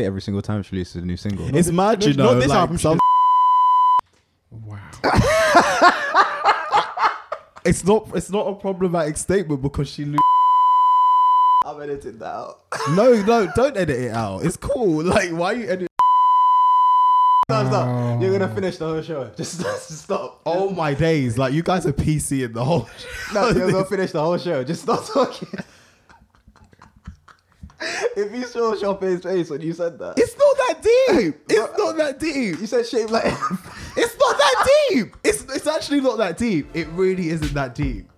every single time she releases a new single. It's mad, you not this like, album, some- Wow. it's not. It's not a problematic statement because she. Lo- I'm editing that out. no, no, don't edit it out. It's cool. Like, why are you edit? Stop, Oh. stop. You're gonna finish the whole show. Just, just stop. Oh my days! Like you guys are PC in the whole. No, you're gonna finish the whole show. Just stop talking. if you saw Chopin's face when you said that, It's not that deep. It's not that deep. you said shape like. It's not that deep. It's it's actually not that deep. It really isn't that deep.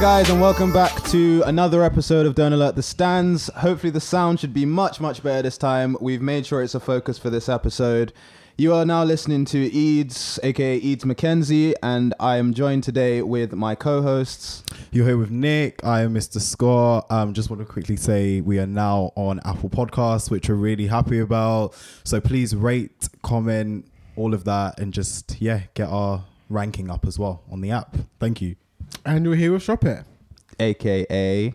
Guys, and welcome back to another episode of Don't Alert the Stans. Hopefully, the sound should be much, much better this time. We've made sure it's a focus for this episode. You are now listening to Eads, aka Eads McKenzie, and I am joined today with my co hosts. You're here with Nick. I am Mr. Scott. Um, just want to quickly say we are now on Apple Podcasts, which we're really happy about. So please rate, comment, all of that, and just yeah, get our ranking up as well on the app. Thank you. And we're here with Shop It. aka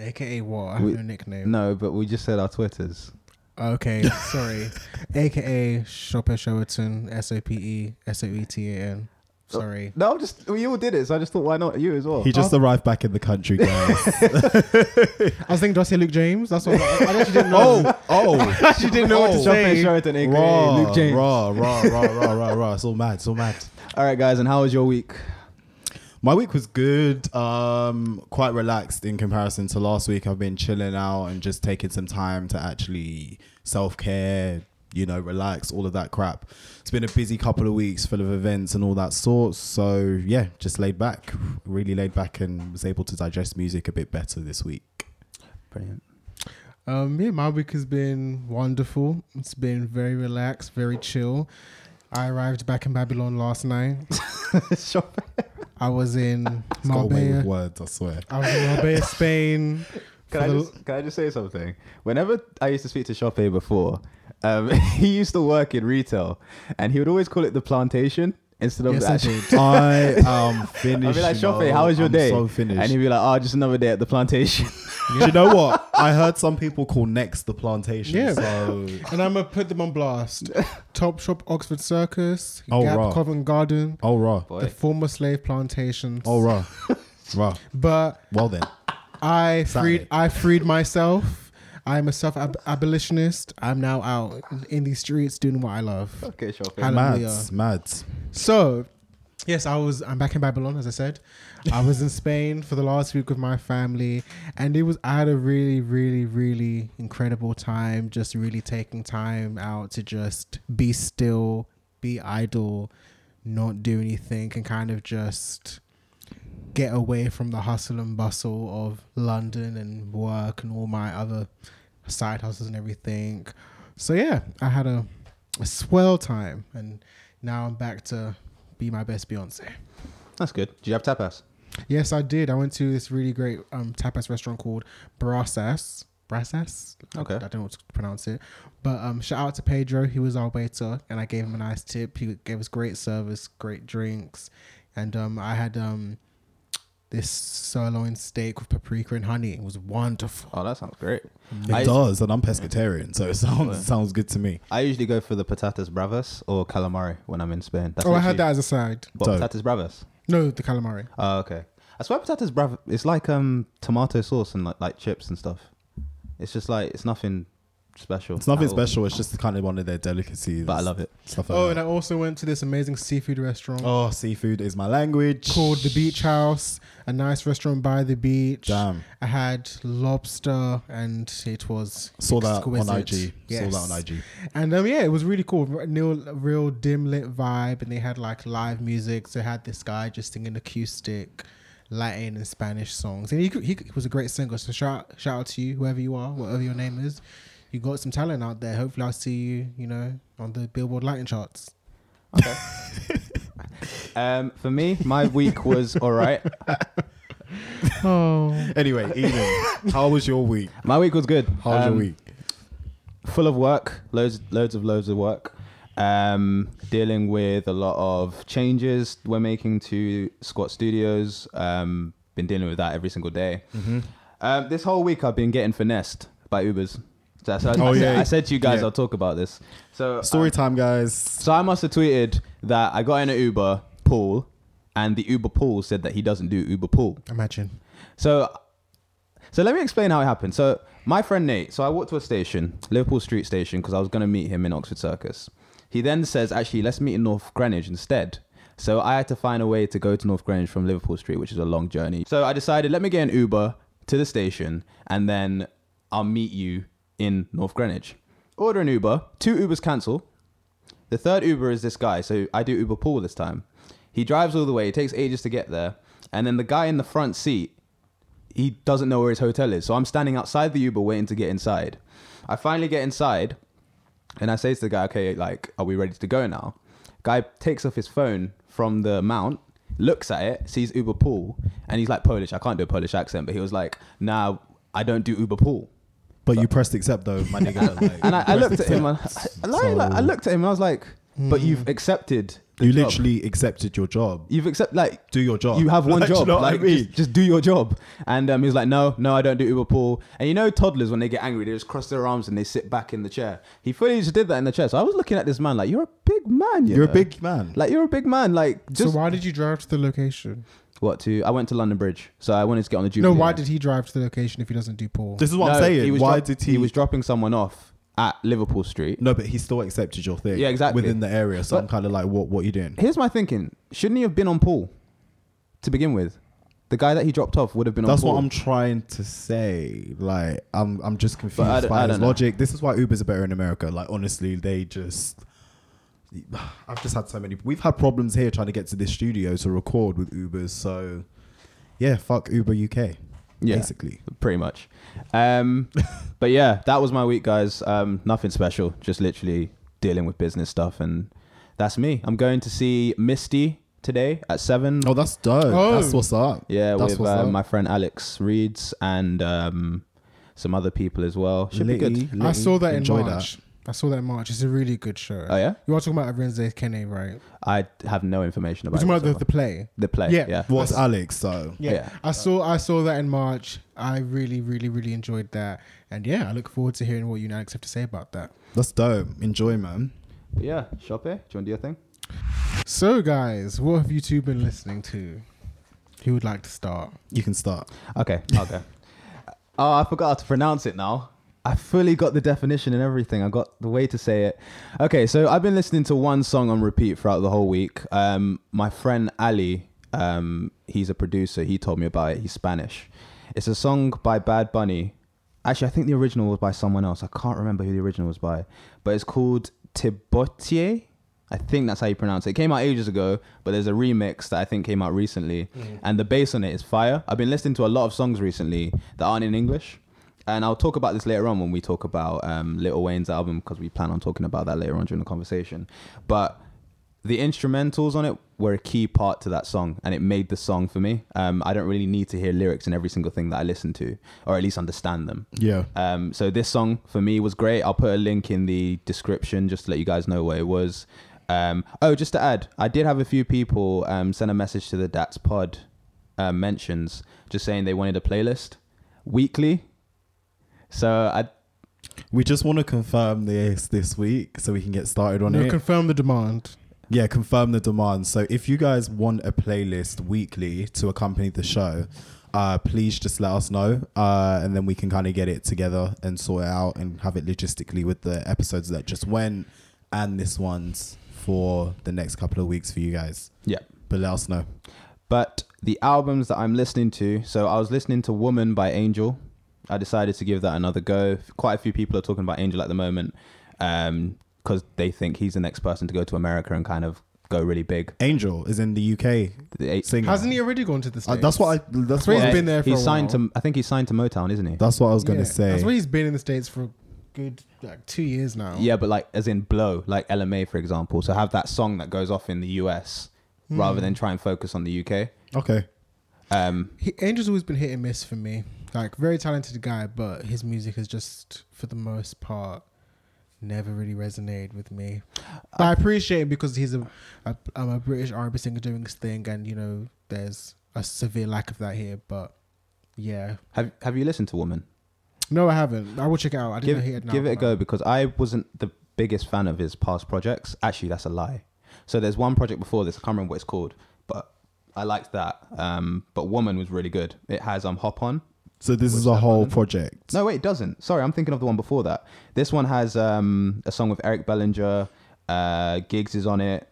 AKA what? I have We- no nickname. no, but we just said our Twitters. Okay, sorry. AKA Shop It Showerton. S O P E S O E T A N. Oh, sorry. No, I'm just we all did it, so I just thought, why not you as well? He just oh. arrived back in the country, guys. I was thinking, do I say Luke James? That's what I, I actually didn't know. oh, oh. you didn't know what to Oh. Chopin say. Sheraton, aka raw, Luke James. raw, raw, raw, raw, raw, raw. It's all mad. It's all mad. All right, guys, and how was your week? My week was good. Um, quite relaxed in comparison to last week. I've been chilling out and just taking some time to actually self care, you know, relax, all of that crap. It's been a busy couple of weeks full of events and all that sort. So yeah, just laid back, really laid back, and was able to digest music a bit better this week. Brilliant. Um, yeah, my week has been wonderful. It's been very relaxed, very chill. I arrived back in Babylon last night. I was in It's got away with Marbella. words, I swear. I was in Marbella, Spain. Can I, just, can I just say something? Whenever I used to speak to Shoppe before, um, he used to work in retail, and he would always call it the plantation instead of Yes, the I actual. did. I am finished. I'd be like, you how was your I'm day? So finished. and he'd be like, oh, just another day at the plantation. Do you know what? I heard some people call next the plantation. Yeah. So And I'm gonna put them on blast. Top Shop, Oxford Circus, Oh, Gap, right. Covent Garden, oh raw. the former slave plantations. Oh raw. raw. But Well then. I Saturday. freed I freed myself. I'm a self abolitionist. I'm now out in these streets doing what I love. okay, Shoppe. Hallelujah. Mads. Mads. So, yes, I was. I'm back in Babylon, as I said. I was in Spain for the last week with my family, and it was. I had a really, really, really incredible time. Just really taking time out to just be still, be idle, not do anything, and kind of just get away from the hustle and bustle of London and work and all my other side hustles and everything. So yeah, I had a, a swell time, and now I'm back to be my best Beyonce. That's good. Did you have tapas? Yes, I did. I went to this really great um, tapas restaurant called Brasas. Brasas? Okay. I don't know what to pronounce it. But um, shout out to Pedro. He was our waiter, and I gave him a nice tip. He gave us great service, great drinks. And um, I had um, this sirloin steak with paprika and honey. It was wonderful. Oh, that sounds great. It I, does, and I'm pescatarian, so it sounds sounds good to me. I usually go for the patatas bravas or calamari when I'm in Spain. That's oh, I had that as a side. What, Dope. patatas bravas? No, the calamari. Oh, okay. I swear patatas bravas. It's like um tomato sauce and like, like chips and stuff. It's just like it's nothing special. It's nothing at all. special. It's just kind of one of their delicacies. but I love it. Stuff like Oh, that. and I also went to this amazing seafood restaurant Oh, seafood is my language. called the Beach House, a nice restaurant by the beach. Damn. I had lobster, and it was Saw that on. IG. Yes. Saw that on IG. And um, yeah, it was really cool. Real, real dim lit vibe, and they had like live music. So they had this guy just singing acoustic, Latin and Spanish songs, and he he was a great singer. So shout shout out to you, whoever you are, whatever your name is. You got some talent out there. Hopefully, I'll see you, you know, on the Billboard Lightning charts. Okay. um, for me, my week was all right. Oh, Anyway, Eden, how was your week? My week was good. How was Um, your week? Full of work, loads, loads of loads of work. Um, dealing with a lot of changes we're making to Squat Studios. Um, been dealing with that every single day. Mm-hmm. Um, this whole week I've been getting finessed by Ubers. So, I, Oh, I, said, yeah. I said to you guys Yeah. I'll talk about this. So Story um, time, guys. So I must have tweeted that I got in an Uber pool, and the Uber pool said that he doesn't do Uber pool. imagine. So, so let me explain how it happened. So my friend Nate. So I walked to a station, Liverpool Street Station, because I was going to meet him in Oxford Circus. He then says, "Actually, let's meet in North Greenwich instead." So I had to find a way to go to North Greenwich from Liverpool Street, which is a long journey. So I decided, let me get an Uber to the station, and then I'll meet you in North Greenwich. Order an Uber. Two Ubers cancel. The third Uber is this guy, so I do Uber pool this time. He drives all the way. It takes ages to get there, and then the guy in the front seat he doesn't know where his hotel is. So I'm standing outside the Uber waiting to get inside. I finally get inside and I say to the guy, okay, like, are we ready to go now? Guy takes off his phone from the mount, looks at it, sees Uber pool, and he's like Polish. I can't do a Polish accent, but he was like, nah, I don't do Uber pool. But you pressed accept though, my nigga. Like, And I, I looked pressed at him, and. I, I, like, I looked at him and I was like, but you've hmm. accepted the you job. literally accepted your job. You've accepted, like, Do your job. You have one Like, do you job. know what I like, mean? just, just do your job. And um, he was like, no, no, I don't do Uber pool. And you know, toddlers when they get angry, they just cross their arms and they sit back in the chair. He fully just did that in the chair. So I was looking at this man like, you're a big man. you You're a big man. Like you're a big man. Like just so why did you drive to the location? what to? I went to London Bridge, so I wanted to get on the Jubilee. No, why did he drive to the location if he doesn't do pool? this is what I'm saying. He was Why drop- did he? He was dropping someone off at Liverpool Street. no, but he still accepted your thing. Yeah, exactly. Within the area, so But- I'm kind of like, what? What you doing? Here's my thinking: shouldn't he have been on pool to begin with? The guy that he dropped off would have been That's what I'm trying to say. Like, I'm I'm just confused I by I his don't know. logic. This is why Ubers are better in America. Like, honestly, they just. I've just had so many. We've had problems here trying to get to this studio to record with Ubers. So, yeah, fuck Uber UK. Yeah. basically. pretty much. Um, but yeah, that was my week, guys. Um, nothing special, just literally dealing with business stuff, and that's me. I'm going to see Misty today at seven. Oh, that's dope. Oh. That's what's up. yeah, that's with what's up. my friend Alex Reeds and um, some other people as well. Should be Litty, good. I saw that Enjoy in March. I saw that in March. It's a really good show. Oh yeah, You are talking about Arinze Kene, right? I have no information We're about, talking it about the, the play. the play. Yeah. Yeah, What's Alex? So Yeah. I saw I saw that in March. I really, really, really enjoyed that. And yeah, I look forward to hearing what you and Alex have to say about that. that's dope. Enjoy, man. But yeah. Shop here. Do you want to do your thing? So guys, what have you two been listening to? Who would like to start? You can start. Okay, okay. oh, I forgot how to pronounce it now. I fully got the definition and everything. I got the way to say it. Okay, so I've been listening to one song on repeat throughout the whole week. Um, my friend Ali, um, he's a producer. He told me about it. He's Spanish. It's a song by Bad Bunny. Actually, I think the original was by someone else. I can't remember who the original was by, but it's called Te Boté. I think that's how you pronounce it. It came out ages ago, but there's a remix that I think came out recently, and the bass on it is fire. I've been listening to a lot of songs recently that aren't in English, and I'll talk about this later on when we talk about um, Lil Wayne's album because we plan on talking about that later on during the conversation. But the instrumentals on it were a key part to that song, and it made the song for me. Um, I don't really need to hear lyrics in every single thing that I listen to, or at least understand them. Yeah. Um, so this song for me was great. I'll put a link in the description just to let you guys know what it was. Um, oh, just to add, I did have a few people um, send a message to the Dats Pod uh, mentions, just saying they wanted a playlist weekly. So I We just want to confirm this this week so we can get started on No, it. confirm the demand. yeah, confirm the demand. So if you guys want a playlist weekly to accompany the show, uh, please just let us know, uh, and then we can kind of get it together and sort it out and have it logistically with the episodes that just went and this one's for the next couple of weeks for you guys. yeah. But let us know. But the albums that I'm listening to, so I was listening to Woman by Angel. I decided to give that another go. Quite a few people are talking about Angel at the moment because they think he's the next person to go to America and kind of go really big. Angel is in the UK The eight- singer. Hasn't he already gone to the Uh, States? that's what I. That's where what he's I, been there for He's a signed while. to. I think he's signed to Motown, isn't he? That's what I was gonna Yeah, say. That's why he's been in the States for good like two years now. Yeah, but like as in blow, like LMA for example. So have that song that goes off in the US rather Hmm. than try and focus on the UK. Okay. Um, He, Angel's always been hit and miss for me. Like very talented guy, but his music has just, for the most part, never really resonated with me. But I appreciate him because he's a, a I'm a British R&B singer doing his thing, and you know there's a severe lack of that here. But yeah, have Have you listened to Woman? no, I haven't. I will check it out. I didn't Give know he had Give it a go because I wasn't the biggest fan of his past projects. Actually, that's a lie. So there's one project before this. I can't remember what it's called, but I liked that. Um, but Woman was really good. It has um Hop On. So this is a that whole one? project. No, wait, it doesn't. Sorry, I'm thinking of the one before that. This one has um, a song with Eric Bellinger. Uh, Giggs is on it.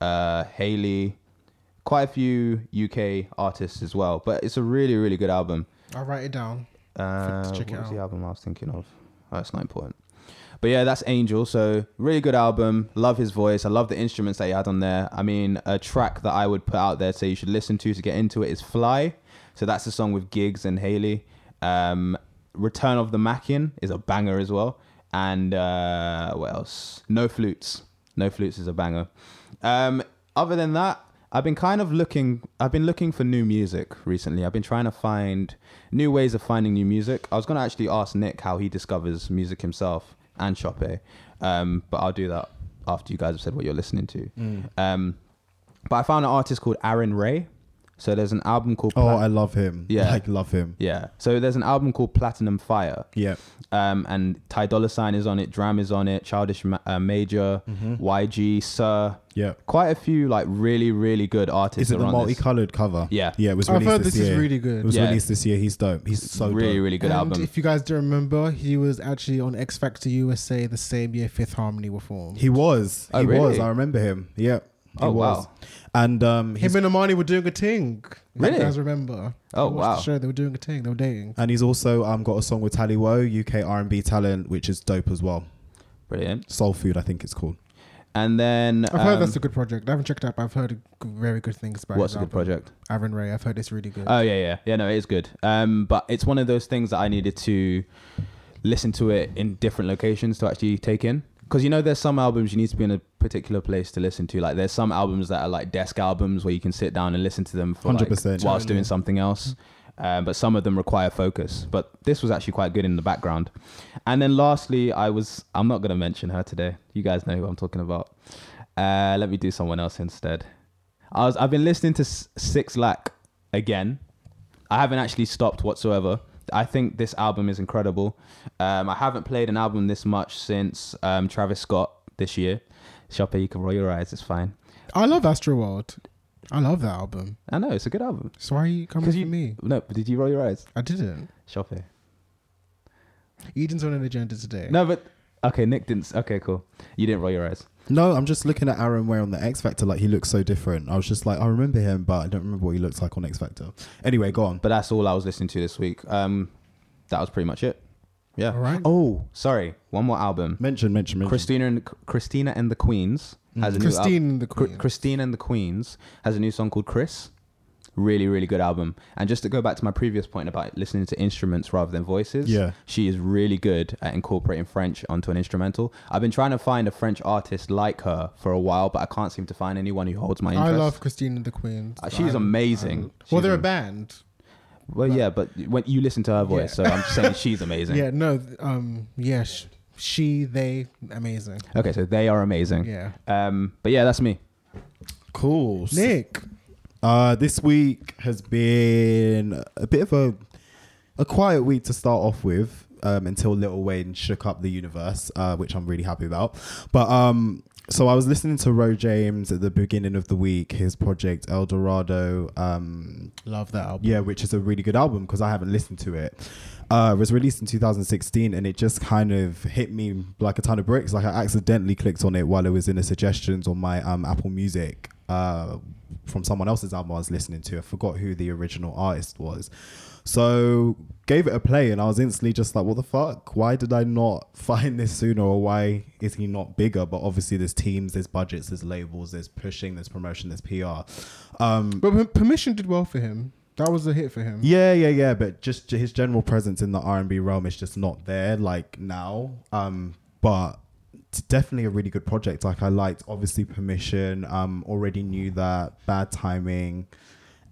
Uh, Haley. Quite a few UK artists as well. But it's a really, really good album. I'll write it down. Uh, to check what it was the album I was thinking of? Oh, that's not important. But yeah, that's Angel. So really good album. Love his voice. I love the instruments that he had on there. I mean, a track that I would put out there, say you should listen to to get into it is Fly. So that's the song with Giggs and Haley. Um, Return of the Mackin is a banger as well. And uh, what else? No Flutes. No Flutes is a banger. Um, other than that, I've been kind of looking. I've been looking for new music recently. I've been trying to find new ways of finding new music. I was gonna actually ask Nick how he discovers music himself and Chope, um, but I'll do that after you guys have said what you're listening to. Um, but I found an artist called Arin Ray. So there's an album called Oh, I love him. Yeah. Like love him. yeah. So there's an album called Platinum Fire. Yeah. Um, and Ty Dolla Sign is on it, Dram is on it, Childish Ma- uh, Major, Mm-hmm. YG, Sir. Yeah. Quite a few like really really good artists. Is it the on this. multicolored cover? Yeah. Yeah, it was I've released heard this, this is really good. It was Yeah. released this year. He's dope. He's so really dope. really good and album. if you guys do remember, he was actually on X Factor USA the same year Fifth Harmony were formed. He was. Oh, he was. I remember him. Yeah. He Oh, was. wow. And um Him and Amani were doing a thing. Really? You guys remember? Oh, wow. The show they were doing a thing. They were dating. and he's also um got a song with Taliwhoah, UK R&B talent, which is dope as well. Brilliant. Soul Food, I think it's called. And then I've heard um, that's a good project. I haven't checked it out, but I've heard very good things about what's a good album. project? Arin Ray. I've heard it's really good. Oh yeah, yeah, yeah. No, it is good. Um, but it's one of those things that I needed to listen to it in different locations to actually take in. Because you know, there's some albums you need to be in a particular place to listen to. Like there's some albums that are like desk albums where you can sit down and listen to them for like 100%. whilst Totally. doing something else. Um, but some of them require focus. But this was actually quite good in the background. And then lastly, I was I'm not gonna mention her today. You guys know who I'm talking about. Uh, let me do someone else instead. I was I've been listening to S- Six Lack again. I haven't actually stopped whatsoever. I think this album is incredible. Um, I haven't played an album this much since um, Travis Scott this year. Shoppe, you can roll your eyes. It's fine. I love Astroworld. I love that album. I know it's a good album. So why are you coming to you- me? No, but did you roll your eyes? I didn't. Shoppe. Eden's on an agenda today. No, but okay. Nick didn't. Okay, cool. You didn't roll your eyes. No, I'm just looking at Arin Ray on the X Factor. Like he looks so different. I was just like, I remember him, but I don't remember what he looks like on X Factor. Anyway, go on. But that's all I was listening to this week. Um, that was pretty much it. Yeah. All right. Oh, sorry. One more album. Mention, mention, mention. Christina and Christina and the Queens has a new album. Christine and the Chr- Queen. Christine and the Queens has a new song called Chris. Really, really good album. And just to go back to my previous point about listening to instruments rather than voices, Yeah. she is really good at incorporating French onto an instrumental. I've been trying to find a French artist like her for a while, but I can't seem to find anyone who holds my interest. I love Christine and the Queen. Uh, she's amazing. well, She's they're a am- band. Well, yeah, but when you listen to her voice, so I'm just saying she's amazing. Yeah, no, th- um, yeah, sh- she, they, amazing. Okay, so they are amazing. Yeah. Um, but yeah, that's me. Cool. Nick, Uh, this week has been a bit of a a quiet week to start off with. Um, until Lil Wayne shook up the universe, uh, which I'm really happy about. But um, so I was listening to Ro James at the beginning of the week, his project El Dorado. Um, love that album. yeah, which is a really good album because I haven't listened to it. Uh, it was released in 2016 and it just kind of hit me like a ton of bricks. Like I accidentally clicked on it while it was in the suggestions on my um, Apple Music uh, from someone else's album I was listening to. I forgot who the original artist was. So gave it a play and I was instantly just like, what the fuck? Why did I not find this sooner or why is he not bigger? But obviously there's teams, there's budgets, there's labels, there's pushing, there's promotion, there's PR. Um, But Permission did well for him. That was a hit for him. Yeah, yeah, yeah. But just his general presence in the R and B realm is just not there like now. Um, but it's definitely a really good project. Like I liked obviously Permission. Um, already knew that Bad Timing,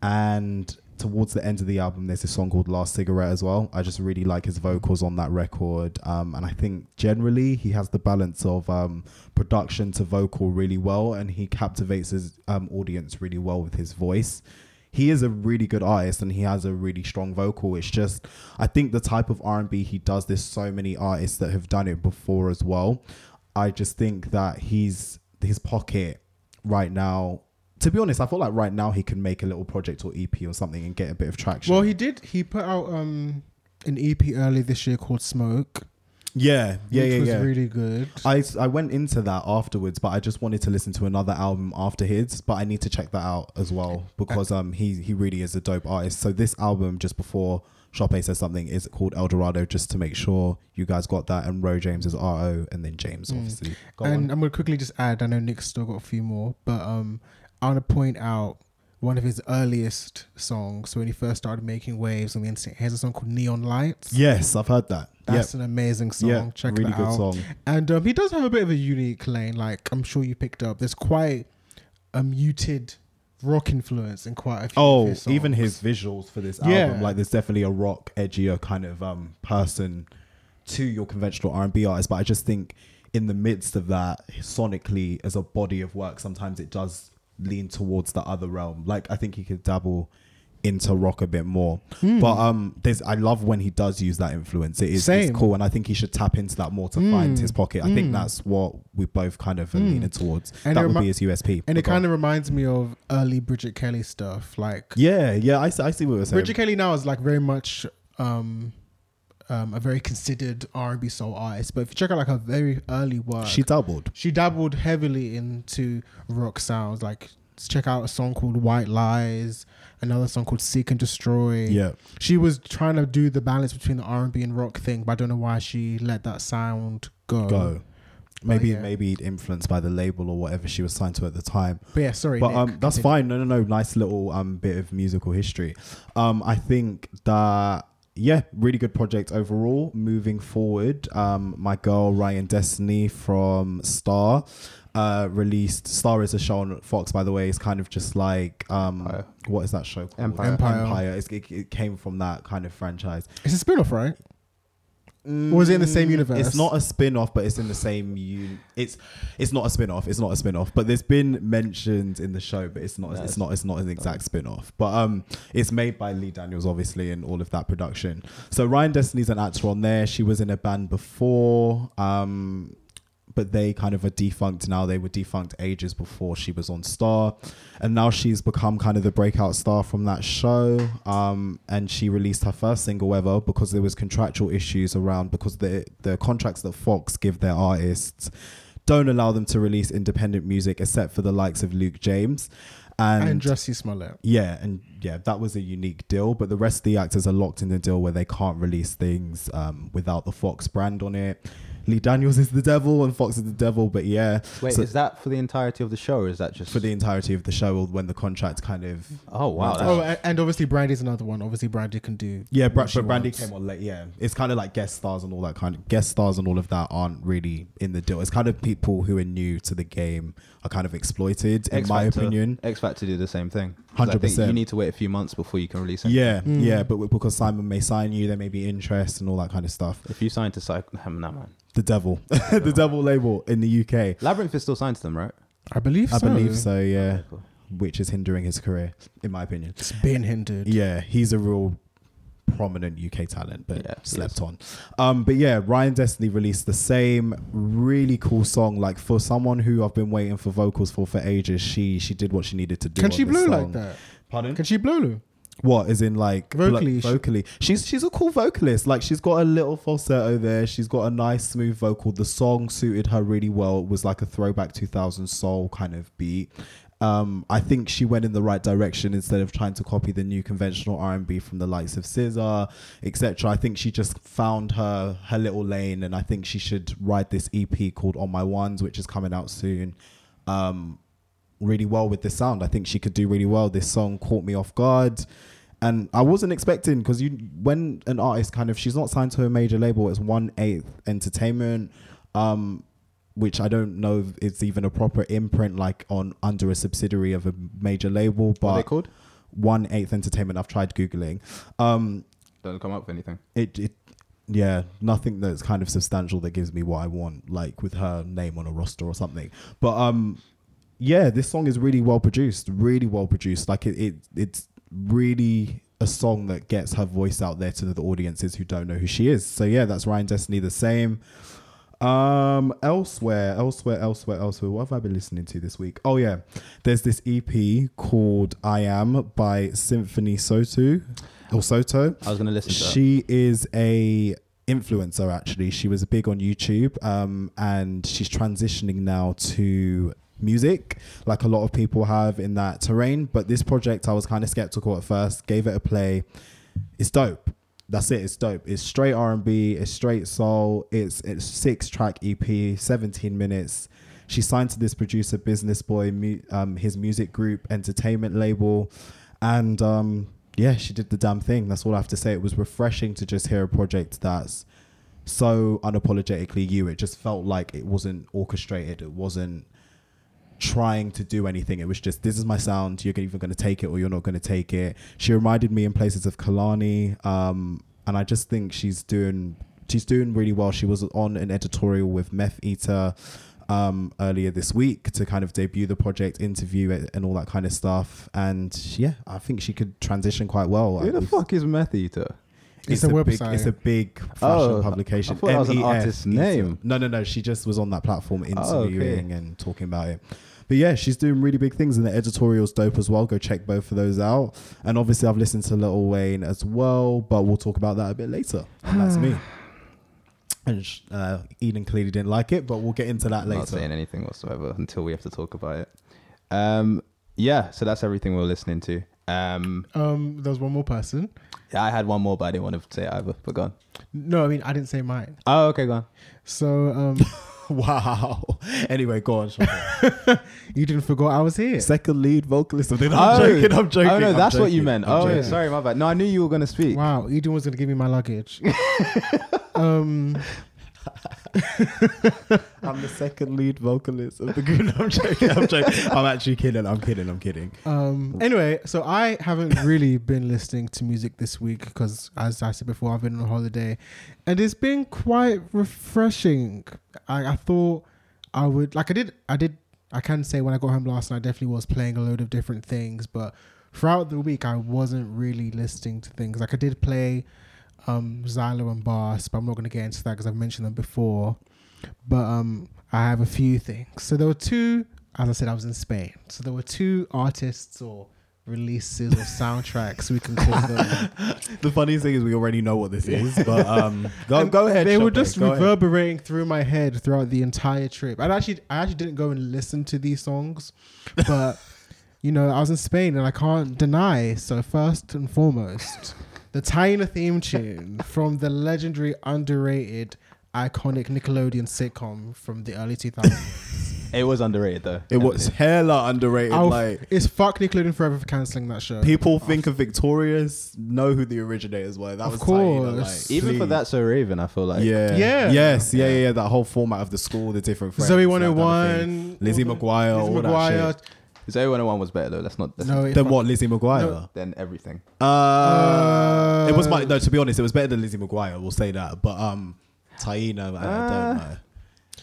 and towards the end of the album, there's a song called Last Cigarette as well. I just really like his vocals on that record. Um, and I think generally he has the balance of um, production to vocal really well, and he captivates his um, audience really well with his voice. He is a really good artist and he has a really strong vocal. It's just, I think the type of R&B he does, there's so many artists that have done it before as well. I just think that he's, his pocket right now to be honest, I feel like right now he can make a little project or EP or something and get a bit of traction. Well, he did. He put out um an EP early this year called Smoke. yeah, yeah, which yeah, was yeah. really good. I, I went into that afterwards, but I just wanted to listen to another album after his. But I need to check that out as well because um he he really is a dope artist. So this album just before Shoppe says something is called El Dorado, just to make sure you guys got that. And Ro James is R O, and then James Mm. obviously. Go and on. I'm gonna quickly just add. I know Nick's still got a few more, but um, I want to point out one of his earliest songs. So when he first started making waves on the internet, he has a song called Neon Lights. Yes, I've heard that. That's an amazing song. Yeah, Check really that good out. song. And um, he does have a bit of a unique lane. Like I'm sure you picked up. There's quite a muted rock influence in quite a few. Oh, his even his visuals for this Yeah. album, like there's definitely a rock, edgier kind of um person to your conventional R and B artist. But I just think in the midst of that, sonically as a body of work, sometimes it does lean towards the other realm. Like I think he could dabble into rock a bit more. Hmm. But um there's I love when he does use that influence. It is it's cool and I think he should tap into that more to find his pocket. I think that's what we both kind of are leaning towards. Hmm. And that it would be his USP. and it kind of reminds me of early Bridget Kelly stuff. Like Yeah, yeah, I, see- I see what you're saying. Bridget Kelly now is like very much um, um, a very considered R and B soul artist. But if you check out like her very early work, She doubled. she dabbled heavily into rock sounds. Like check out a song called White Lies, another song called Seek and Destroy. Yeah. she was trying to do the balance between the R and B and rock thing, but I don't know why she let that sound go. Go. Maybe yeah. maybe influenced by the label or whatever she was signed to at the time. But yeah, sorry, But Nick, um that's continue. fine. No no no. Nice little um bit of musical history. Um I think that yeah, really good project overall. Moving forward, um, my girl Ryan Destiny from Star uh, released. Star is a show on Fox, by the way. It's kind of just like um, Empire. what is that show called? Empire. Empire. Empire. It's, it, it came from that kind of franchise. It's a spin-off, right? Or is it in the same Mm, universe? It's not a spin-off, but it's in the same un- it's it's not a spin-off. It's not a spin-off, but there's been mentioned in the show, but it's not No, it's not it's not an exact spin-off. But um it's made by Lee Daniels obviously and all of that production. So Ryan Destiny's an actor on there. She was in a band before um but they kind of are defunct now. They were defunct ages before she was on Star, and now she's become kind of the breakout star from that show. Um, and she released her first single ever because there was contractual issues around because the the contracts that Fox give their artists don't allow them to release independent music except for the likes of Luke James. And, and Jussie Smollett. yeah, and yeah, that was a unique deal. But the rest of the actors are locked in the deal where they can't release things um, without the Fox brand on it. Lee Daniels is the devil and Fox is the devil. But yeah, Wait, so is that for the entirety of the show, or is that just for the entirety of the show or when the contract kind of Oh wow! Oh, a- and obviously Brandy's another one. Obviously Brandy can do. yeah, Bra- but Brandy wants. came on late. Yeah, it's kind of like guest stars and all that kind of guest stars and all of that aren't really in the deal. It's kind of people who are new to the game are kind of exploited, in X my opinion. X Factor do the same thing. 100%. You need to wait a few months before you can release it. Yeah, Mm. yeah, but because Simon may sign you, there may be interest and all that kind of stuff. If you sign to Syco, no man. The devil, the devil label in the UK. Labrinth is still signed to them, right? I believe I so. believe so, yeah. Okay, cool. Which is hindering his career, in my opinion. It's been hindered. Yeah, he's a real prominent UK talent, but Yeah, slept on. Um, but yeah, Ryan Destiny released the same really cool song. Like for someone who I've been waiting for vocals for for ages, she she did what she needed to do. Can on she this blow song. like that? Pardon? Can she blow, What is in like Vocally, she- vocally, she's she's a cool vocalist. Like she's got a little falsetto there. She's got a nice smooth vocal. The song suited her really well. It was like a throwback 2000 soul kind of beat. Um, I think she went in the right direction instead of trying to copy the new conventional R and B from the likes of SZA, etc. I think she just found her her little lane, and I think she should write this EP called On My Ones, which is coming out soon. Um, really well with this sound. I think she could do really well. This song caught me off guard. And I wasn't expecting because you when an artist kind of she's not signed to a major label, it's one eighth entertainment, um, which I don't know if it's even a proper imprint like on under a subsidiary of a major label, What are they but called? one eighth entertainment. I've tried googling. Um, Don't come up with anything. it it yeah nothing that's kind of substantial that gives me what i want like with her name on a roster or something but um yeah this song is really well produced really well produced like it, it it's really a song that gets her voice out there to the audiences who don't know who she is so yeah that's ryan destiny the same um elsewhere elsewhere elsewhere elsewhere what have i been listening to this week? Oh yeah. There's this ep called i am by Symphani Soto or soto. I was gonna listen to that. she is a influencer actually. She was big on youtube um, and she's transitioning now to music like a lot of people have in that terrain. But this project i was kind of skeptical at first gave it a play. It's dope that's it it's dope. It's straight r&b it's straight soul it's it's six track ep 17 minutes. She signed to this producer business boy mu- um, his music group entertainment label and um, yeah she did the damn thing. That's all i have to say. It was refreshing to just hear a project that's so unapologetically you. It just felt like it wasn't orchestrated. It wasn't trying to do anything. It was just this is my sound. You're either going to take it or you're not going to take it. She reminded me in places of Kehlani um, and i just think she's doing she's doing really well. She was on an editorial with meth eater um, earlier this week to kind of debut the project interview it, and all that kind of stuff. And yeah i think she could transition quite well. Who the fuck is Meth Eater? It's a big, website. it's a big fashion Oh, publication. I thought that was an artist's name. No, no, no. She just was on that platform Oh, okay. interviewing and talking about it. But yeah, she's doing really big things, and the editorial's dope as well. Go check both of those out. And obviously, I've listened to Lil Wayne as well, but we'll talk about that a bit later. And that's me. And uh, Eden clearly didn't like it, but we'll get into that I'm not saying anything whatsoever until we have to talk about it. Um, yeah, so that's everything we are listening to. Um, Um, there was one more person. Yeah, I had one more, but I didn't want to say it either. But go on. No, I mean I didn't say mine. Oh, okay, go on. So um, Wow. Anyway, go on. Shaka. you didn't forget I was here. Second lead vocalist. of the- I'm joking. I'm joking. Oh no, I'm that's what you meant. I'm oh, yeah, sorry, my bad. No, I knew you were gonna speak. Wow, Eden was gonna give me my luggage. um, I'm the second lead vocalist of the group. I'm joking. I'm joking. I'm actually kidding. I'm kidding. I'm kidding. um. Anyway, so I haven't really been listening to music this week because, as I said before, I've been on holiday, and it's been quite refreshing. I, I thought I would like I did I did I can say when I got home last night, I definitely was playing a load of different things, but throughout the week I wasn't really listening to things. Like I did play um Xylo and Bass, but I'm not gonna get into that because I've mentioned them before. But um I have a few things. So there were two as I said, I was in Spain. So there were two artists or releases or soundtracks we can call them. The funniest thing is we already know what this is, but um, go go ahead. They were just go ahead. reverberating through my head throughout the entire trip. I actually, I actually didn't go and listen to these songs, but you know, I was in Spain and I can't deny. So first and foremost, the Taina theme tune from the legendary, underrated, iconic Nickelodeon sitcom from the early 2000s. It was underrated though. It was hella underrated. I'll- like it's fuck Nickelodeon forever for canceling that show. people think of Victorious, know who the originators were. That Of was Taina, course. like, even for that so Raven, I feel like yeah, Yeah. yes, yeah, Yeah. yeah, yeah. That whole format of the school, the different friends, Zoe that kind of 101, Lizzie McGuire, Lizzie all that McGuire. Shit. Zoe 101 was better though. Let's not. Let's No, not it Then what? Lizzie McGuire. No. then everything. Uh, it was my Uh, no. To be honest, it was better than Lizzie McGuire. We'll say that. But um, Taina, I, I Uh, don't know.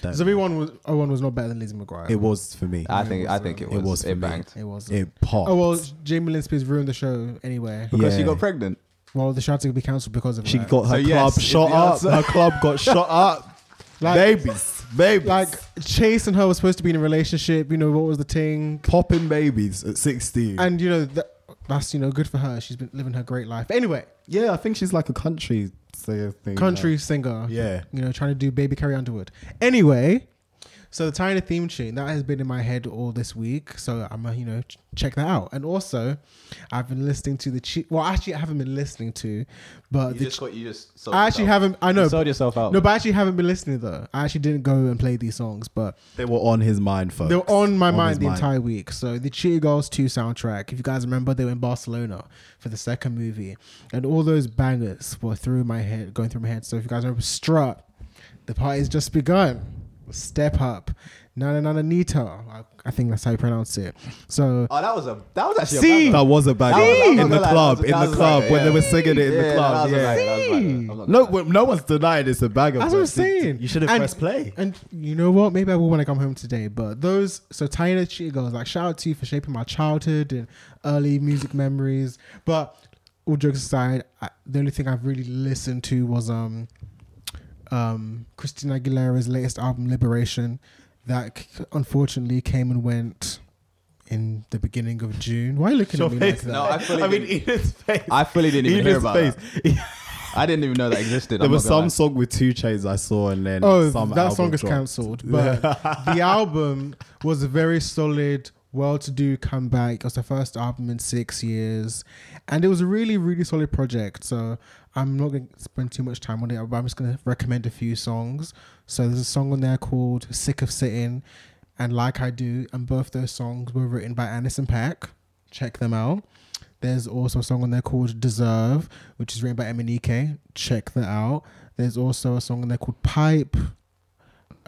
Don't Zoe know. one was oh one was not better than Lizzie McGuire. It was for me. I think. I think uh, it it was. was It, for banged It was. It popped. Oh well, Jamie Lynn Spears ruined the show anyway. because she got pregnant. Well, the show had to be cancelled because of She that. got her So club yes, is shot the up. answer. Her club got shot up. Like- babies, babies, like Chase and her were supposed to be in a relationship. You know what was the thing? popping babies at sixteen. And you know that, that's you know good for her. She's been living her great life. Anyway, yeah, I think she's like a country singer thing. country like- singer. yeah. You know, trying to do Baby Carrie Underwood. Anyway, So the Taina theme tune that has been in my head all this week. So I'm gonna you know ch- check that out. And also, I've been listening to the chi- well actually I haven't been listening to, but You the just, ch- got, you just sold I actually yourself. haven't. I know. You sold yourself out. No, but I actually haven't been listening though. I actually didn't go and play these songs, but They were on his mind, folks. they were on my his mind the entire week. So the Cheetah Girls 2 soundtrack, if you guys remember, they were in Barcelona for the second movie. And all those bangers were through my head, going through my head. So if you guys remember Strut, the party's just begun. Step up. Nana Nana Nita. I, I think that's how you pronounce it. So Oh, that was a that was actually See? a banger. That was a banger That was- in the club. In the club when they were singing it in the club. was a Yeah. banger, that was a banger. I'm not No, well, no one's denying it's a banger. That's what I'm saying. You should have And- pressed play. And you know what? Maybe I will when I come home today. But those so Taina Cheetah Girls, like shout out to you for shaping my childhood and early music memories. But all jokes aside, I, the only thing I've really listened to was um um Christina Aguilera's latest album Liberation. That c- unfortunately came and went in the beginning of June. Why are you looking at me like that? No, I fully I mean, didn't- Edith's face. I fully didn't even hear Edith's about that. I didn't even know that existed. There I'm was some lie. song with 2 Chainz I saw, and then Oh, some that album song is dropped. cancelled. But the album was a very solid, well-to-do comeback. It was the first album in six years, and it was a really, really solid project. So I'm not going to spend too much time on it, but I'm just going to recommend a few songs. So there's a song on there called "Sick of Sitting" and "Like I Do," and both those songs were written by Anderson .Paak. Check them out. There's also a song on there called Deserve, which is written by MNEK. Check that out. There's also a song on there called Pipe,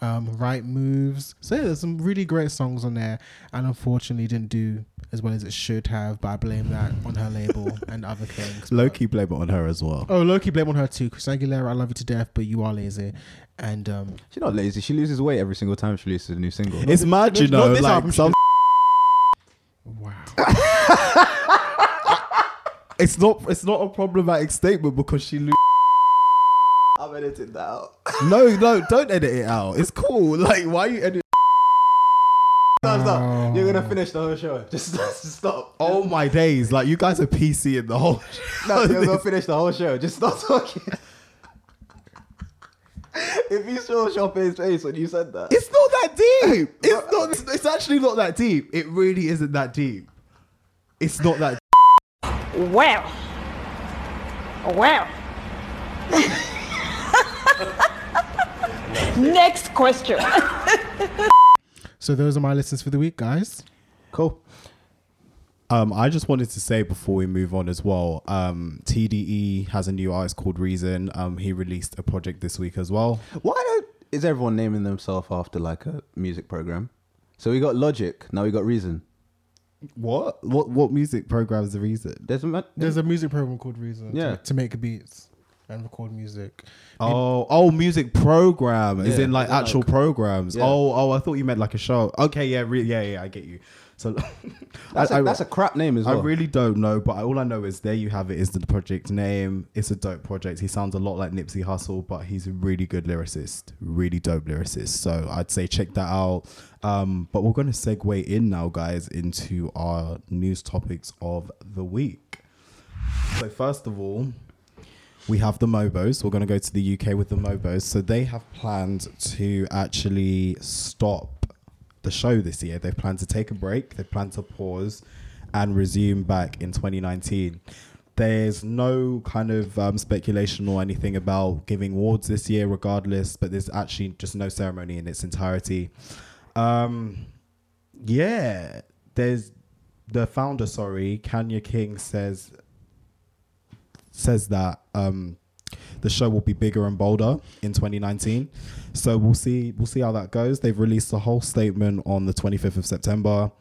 um, Right Moves. So yeah, there's some really great songs on there. And unfortunately didn't do as well as it should have, but I blame that on her label and other things. Low key blame it on her as well. Oh, Loki blame on her too. Chris Aguilera, I love you to death, but you are lazy. And um She's not lazy. She loses weight every single time she releases a new single. It's mad, you know. Like album, some, wow. it's not. It's not a problematic statement because she. Lo- I'm editing that out. no, no, don't edit it out. It's cool. Like, why are you edit? Stop, Oh. stop. You're gonna oh. finish the whole show. Just, just stop. Oh my days! Like you guys are PC in the whole. No, you're gonna finish the whole show. Just stop talking. if you saw Chopin's face when you said that, It's not that deep. It's not. It's, it's actually not that deep. It really isn't that deep. It's not that. Well, well. Next question. So those are my listens for the week, guys. cool. Um, I just wanted to say before we move on as well. Um, TDE has a new artist called Reason. Um, he released a project this week as well. Why don't, is everyone naming themselves after like a music program? So we got Logic. Now we got Reason. What? What? What music program is the Reason? There's a ma- There's a music program called Reason Yeah. to, to make beats and record music. Oh, oh, music program. Is Yeah. in like actual like- programs. Yeah. Oh, oh, I thought you meant like a show. Okay, yeah, re- yeah, yeah, I get you. So that's, I- a I- that's a crap name as well. I really don't know, but all I know is there you have it. Is the project name? It's a dope project. He sounds a lot like Nipsey Hussle, but he's a really good lyricist, really dope lyricist. So I'd say check that out. Um, but we're going to segue in now, guys, into our news topics of the week. So first of all, we have the Mobos. We're going to go to the UK with the Mobos. So they have planned to actually stop the show this year. They've planned to take a break. They plan to pause and resume back in 2019. There's no kind of um, speculation or anything about giving awards this year, regardless. But there's actually just no ceremony in its entirety. Um, yeah, there's the founder. Sorry, Kanya King says says that um, the show will be bigger and bolder in 2019. So we'll see. We'll see how that goes. They've released a whole statement on the 25th of September,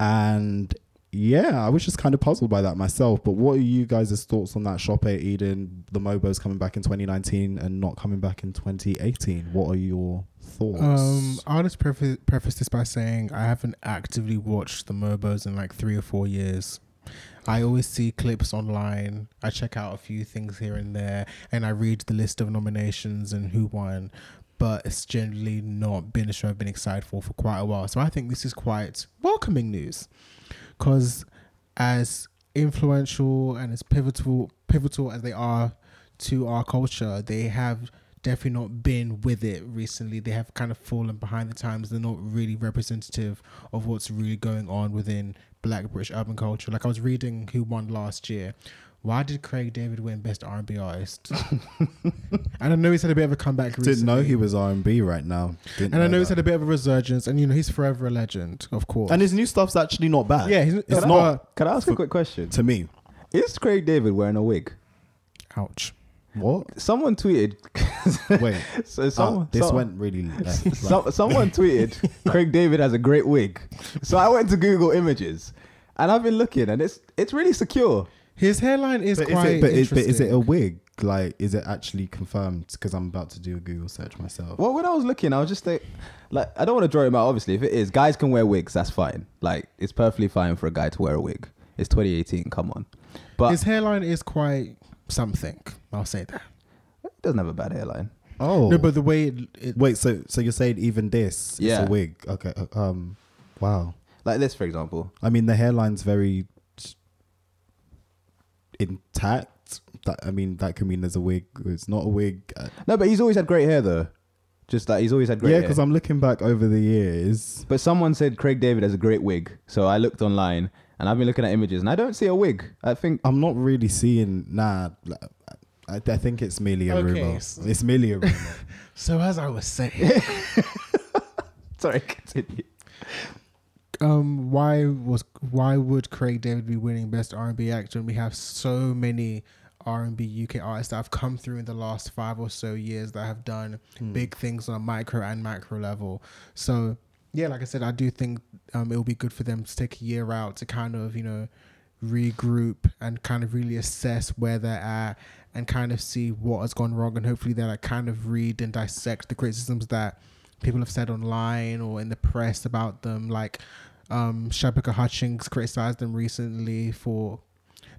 and yeah, I was just kind of puzzled by that myself. But what are you guys' thoughts on that? Shop at Eden, the Mobos coming back in 2019 and not coming back in 2018. What are your thoughts? Um, I'll just preface, preface this by saying I haven't actively watched the Mobos in like three or four years. I always see clips online. I check out a few things here and there, and I read the list of nominations and who won. But it's generally not been a show I've been excited for for quite a while. So I think this is quite welcoming news, because as influential and as pivotal pivotal as they are to our culture, they have definitely not been with it recently. They have kind of fallen behind the times. They're not really representative of what's really going on within Black British urban culture. Like I was reading who won last year. Why did Craig David win Best R and B Artist? and I know he's had a bit of a comeback. Didn't know he was R and B right now. Didn't And I know he's had a bit of a resurgence, and you know he's forever a legend, of course. and his new stuff's actually not bad. yeah, he's, it's not Can I ask a quick question? to me. Is Craig David wearing a wig? Ouch. What? Someone tweeted. Wait, so ah, someone, this some- went really left. Like, so, someone tweeted Craig David has a great wig. So I went to Google Images, and I've been looking, and it's it's really secure. His hairline is but is quite it, but, is, but is it a wig? Like, is it actually confirmed? Because I'm about to do a Google search myself. Well, when I was looking, I was just like, like I don't want to draw him out. Obviously, if it is, guys can wear wigs. That's fine. Like it's perfectly fine for a guy to wear a wig. It's 2018. Come on, but His hairline is quite something. I'll say that. He doesn't have a bad hairline. Oh, No, but the way it, it wait. So, so you're saying even this Yeah. is a wig? Okay. uh, Um. Wow. Like this, for example. I mean, the hairline's very intact. That I mean, that can mean there's a wig. It's not a wig. Uh, No, but he's always had great hair though. Just that he's always had great hair. yeah, because I'm looking back over the years. But someone said Craig David has a great wig. So I looked online and I've been looking at images and I don't see a wig. I think I'm not really seeing. Nah, like, I, I think it's merely a Okay, rumor. so- It's merely a rumor. So as I was saying, sorry, continue. um, why was why would Craig David be winning Best R and B Act when we have so many R and B UK artists that have come through in the last five or so years that have done big things on a micro and macro level? So yeah, like I said, I do think um, it will be good for them to take a year out to kind of you know regroup and kind of really assess where they're at and kind of see what has gone wrong and hopefully they'll like kind of read and dissect the criticisms that people have said online or in the press about them like um Shabaka Hutchings criticized them recently for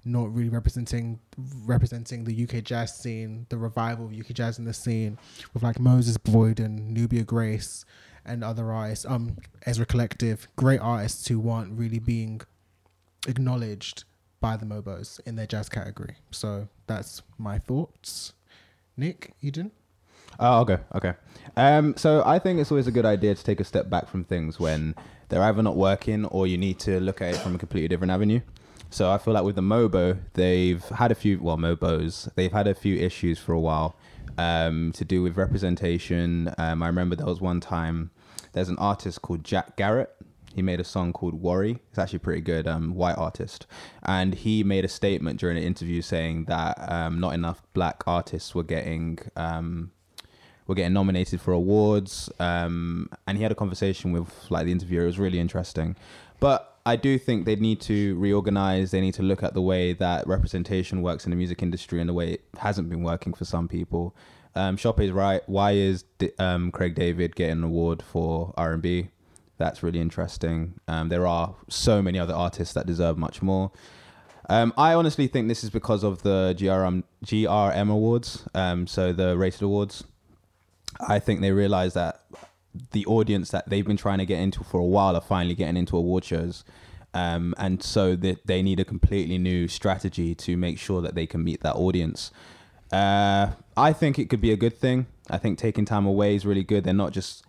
not really representing representing the UK jazz scene, the revival of UK jazz in the scene, with like Moses Boyd and Nubya Garcia and other artists, um, Ezra Collective, great artists who weren't really being acknowledged by the Mobos in their jazz category. So that's my thoughts. Nick, Eden? Oh, okay, okay. Um, so I think it's always a good idea to take a step back from things when they're either not working or you need to look at it from a completely different avenue. So I feel like with the Mobo, they've had a few, well, Mobos, they've had a few issues for a while um, to do with representation. Um, I remember there was one time, there's an artist called Jack Garratt. He made a song called Worry. It's actually pretty good, um, white artist. And he made a statement during an interview saying that um, not enough black artists were getting um, were getting nominated for awards. Um, and he had a conversation with like the interviewer. It was really interesting. But I do think they need to reorganize. They need to look at the way that representation works in the music industry and the way it hasn't been working for some people. Um, Chope is right. Why is um, Craig David getting an award for R and B? That's really interesting. Um, there are so many other artists that deserve much more. Um, I honestly think this is because of the GRM GRM awards, um, so the rated awards. I think they realize that the audience that they've been trying to get into for a while are finally getting into award shows. Um, and so they, they need a completely new strategy to make sure that they can meet that audience. Uh, I think it could be a good thing. I think taking time away is really good. They're not just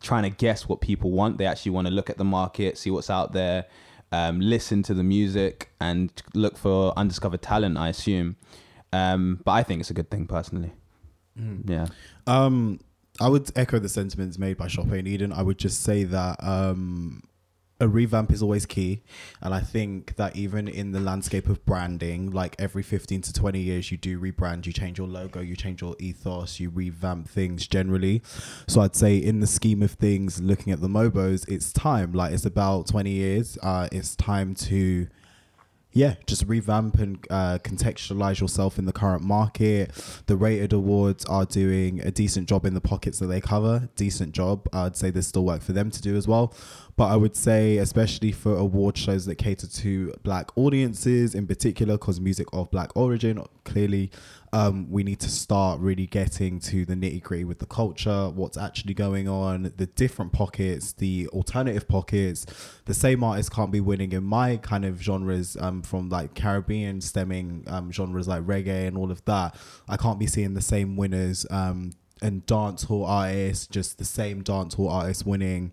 trying to guess what people want. They actually want to look at the market, see what's out there, um, listen to the music, and look for undiscovered talent. I assume, um, but I think it's a good thing personally. Yeah. Um, I would echo the sentiments made by Chopin Eden. I would just say that um, a revamp is always key, and I think that even in the landscape of branding, like every fifteen to twenty years, you do rebrand, you change your logo, you change your ethos, you revamp things generally. So I'd say, in the scheme of things, looking at the Mobos, it's time. Like it's about twenty years. Uh, it's time to yeah, just revamp and uh, contextualize yourself in the current market. The rated awards are doing a decent job in the pockets that they cover. Decent job. I'd say there's still work for them to do as well. But I would say, especially for award shows that cater to black audiences in particular, because music of black origin, clearly, um, we need to start really getting to the nitty gritty with the culture, what's actually going on, the different pockets, the alternative pockets. The same artist can't be winning in my kind of genres um, from like Caribbean stemming um, genres like reggae and all of that. I can't be seeing the same winners um, and dance hall artists, just the same dance hall artists winning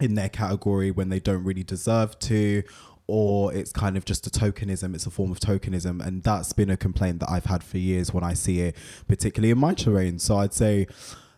in their category when they don't really deserve to or it's kind of just a tokenism it's a form of tokenism and that's been a complaint that i've had for years when i see it particularly in my terrain so i'd say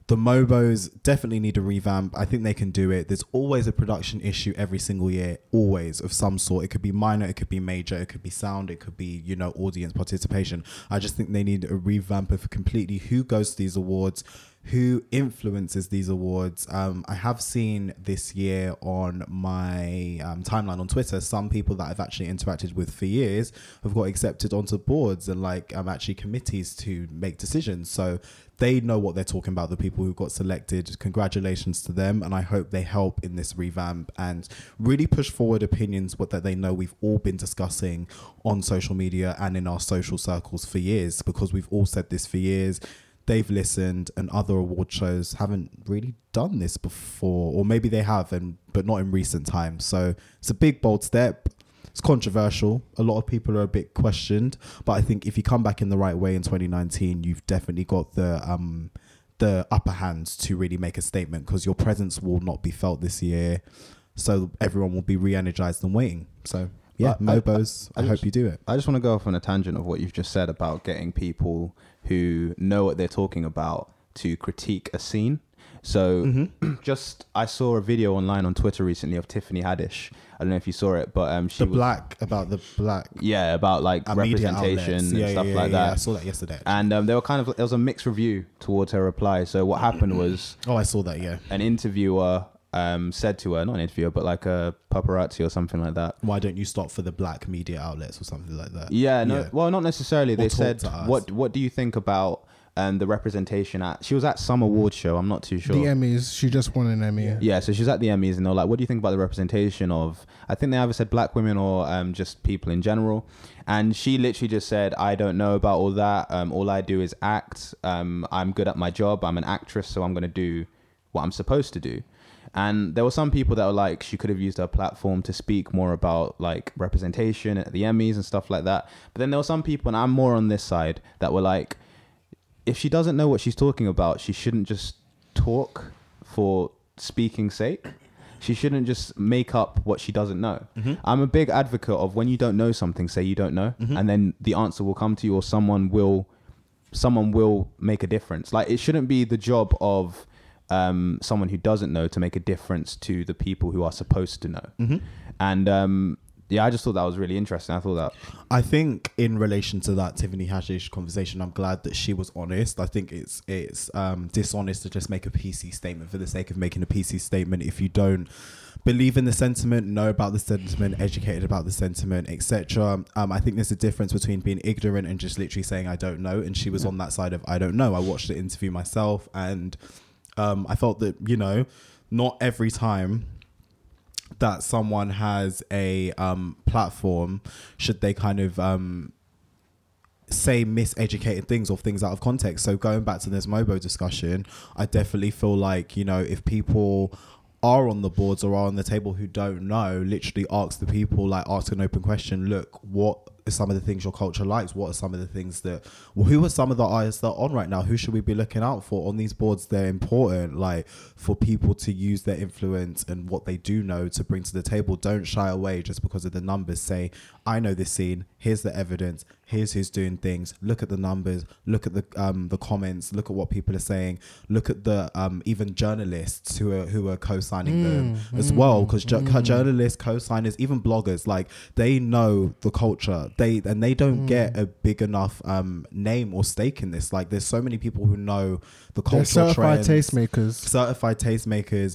the Mobos definitely need a revamp. I think they can do it. There's always a production issue every single year, always of some sort. It could be minor, it could be major, it could be sound, it could be, you know, audience participation. I just think they need a revamp of completely who goes to these awards, who influences these awards. Um, I have seen this year on my um, timeline on Twitter some people that I've actually interacted with for years have got accepted onto boards and like um, actually committees to make decisions. So they know what they're talking about. The people who got selected, congratulations to them, and I hope they help in this revamp and really push forward opinions what that they know we've all been discussing on social media and in our social circles for years because we've all said this for years they've listened and other award shows haven't really done this before or maybe they have and but not in recent times. So it's a big bold step. It's controversial. A lot of people are a bit questioned but i think if you come back in the right way in 2019 you've definitely got the um the upper hand to really make a statement because your presence will not be felt this year. So everyone will be re-energized and waiting. So yeah I- mobos i, I hope just- you do it. I just want to go off on a tangent of what you've just said about getting people who know what they're talking about to critique a scene. So, Mm-hmm. just I saw a video online on Twitter recently of Tiffany Haddish. I don't know if you saw it, but um, she the was, black about the black yeah, about like representation outlets. and Yeah, stuff yeah, like yeah, that. I saw that yesterday. And um, there were kind of there was a mixed review towards her reply. So what happened was oh, I saw that. Yeah. an interviewer um, said to her, not an interviewer, but like a paparazzi or something like that. Why don't you stop for the black media outlets or something like that? Yeah, no, Yeah. well, not necessarily. They talk said, "What What do you think about um, the representation at?" She was at some award show. I'm not too sure. The Emmys. She just won an Emmy. yeah, so she's at the Emmys, and they're like, "What do you think about the representation of?" I think they either said black women or um, just people in general. And she literally just said, "I don't know about all that. Um, all I do is act. Um, I'm good at my job. I'm an actress, so I'm going to do what I'm supposed to do." And there were some people that were like, she could have used her platform to speak more about like representation at the Emmys and stuff like that. But then there were some people, and I'm more on this side, that were like, if she doesn't know what she's talking about, she shouldn't just talk for speaking sake. She shouldn't just make up what she doesn't know. Mm-hmm. I'm a big advocate of when you don't know something, say you don't know, mm-hmm. and then the answer will come to you, or someone will, someone will make a difference. Like it shouldn't be the job of um, someone who doesn't know to make a difference to the people who are supposed to know. And um, yeah, I just thought that was really interesting. I thought that I think in relation to that Tiffany Haddish conversation, I'm glad that she was honest. I think it's it's um, dishonest to just make a PC statement for the sake of making a PC statement if you don't believe in the sentiment, know about the sentiment, educated about the sentiment, etc. Um, I think there's a difference between being ignorant and just literally saying I don't know. And she was on that side of I don't know. I watched the interview myself, and um, I felt that you know, not every time that someone has a um, platform should they kind of um, say miseducated things or things out of context. So going back to this Mobo discussion, I definitely feel like you know if people are on the boards or are on the table who don't know, literally ask the people like ask an open question. Look, what some of the things your culture likes? What are some of the things that? Well, who are some of the artists that are on right now? Who should we be looking out for on these boards? They're important, like for people to use their influence and what they do know to bring to the table. Don't shy away just because of the numbers. Say, I know this scene. Here's the evidence. Here's who's doing things. Look at the numbers. Look at the um, the comments. Look at what people are saying. Look at the um, even journalists who are who are co-signing them as well. Because journalists, co-signers, even bloggers, like they know the culture. They and they don't get a big enough um, name or stake in this. Like there's so many people who know the They're certified trends tastemakers. certified tastemakers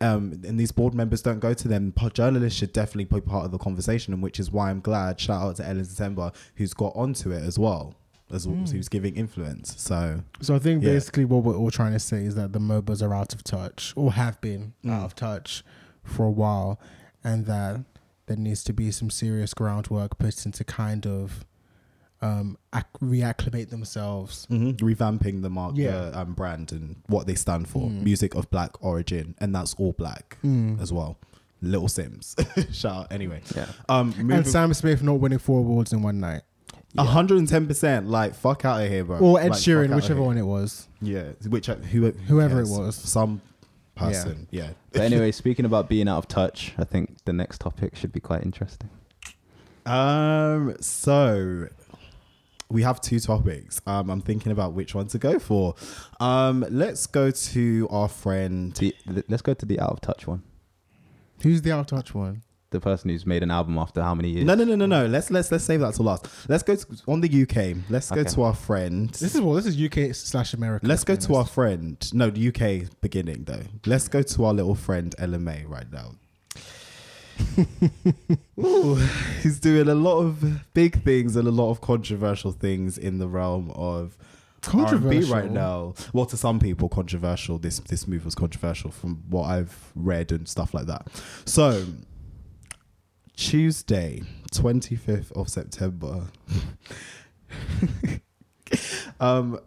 um, and these board members don't go to them. Journalists should definitely be part of the conversation, and which is why I'm glad. Shout out to Ellen December, who's got onto it as well, as well, who's giving influence. So So I think Yeah. basically what we're all trying to say is that the MOBOs are out of touch or have been Mm. out of touch for a while, and that there needs to be some serious groundwork put into kind of um, ac- reacclimate themselves. hmm revamping the mark, Yeah. the um, brand, and what they stand for. Mm. Music of black origin, and that's all black Mm. as well. Little Simz, shout out. Anyway, Yeah. um, And moving Sam Smith not winning four awards in one night, hundred and ten percent. Like fuck out of here, bro. or Ed Like, Sheeran, whichever one it was. Yeah, which who, who Whoever it was. some person. Yeah. But anyway, speaking about being out of touch, I think the next topic should be quite interesting. Um. So we have two topics. Um. I'm thinking about which one to go for. Um. Let's go to our friend. The, the- let's go to the out of touch one. Who's the out of touch one? The person who's made an album after how many years? No, no, no, no, no. Let's let's let's save that to last. Let's go to, on the UK. Let's go to our friend. This is well, this is UK slash America. Let's go to our friend. No, the UK beginning though. Let's go to our little friend Ella Mai right now. Ooh, he's doing a lot of big things and a lot of controversial things in the realm of R&B Controversial? right now. Well, to some people, controversial. This this move was controversial from what I've read and stuff like that. So, Tuesday, twenty fifth of September. um,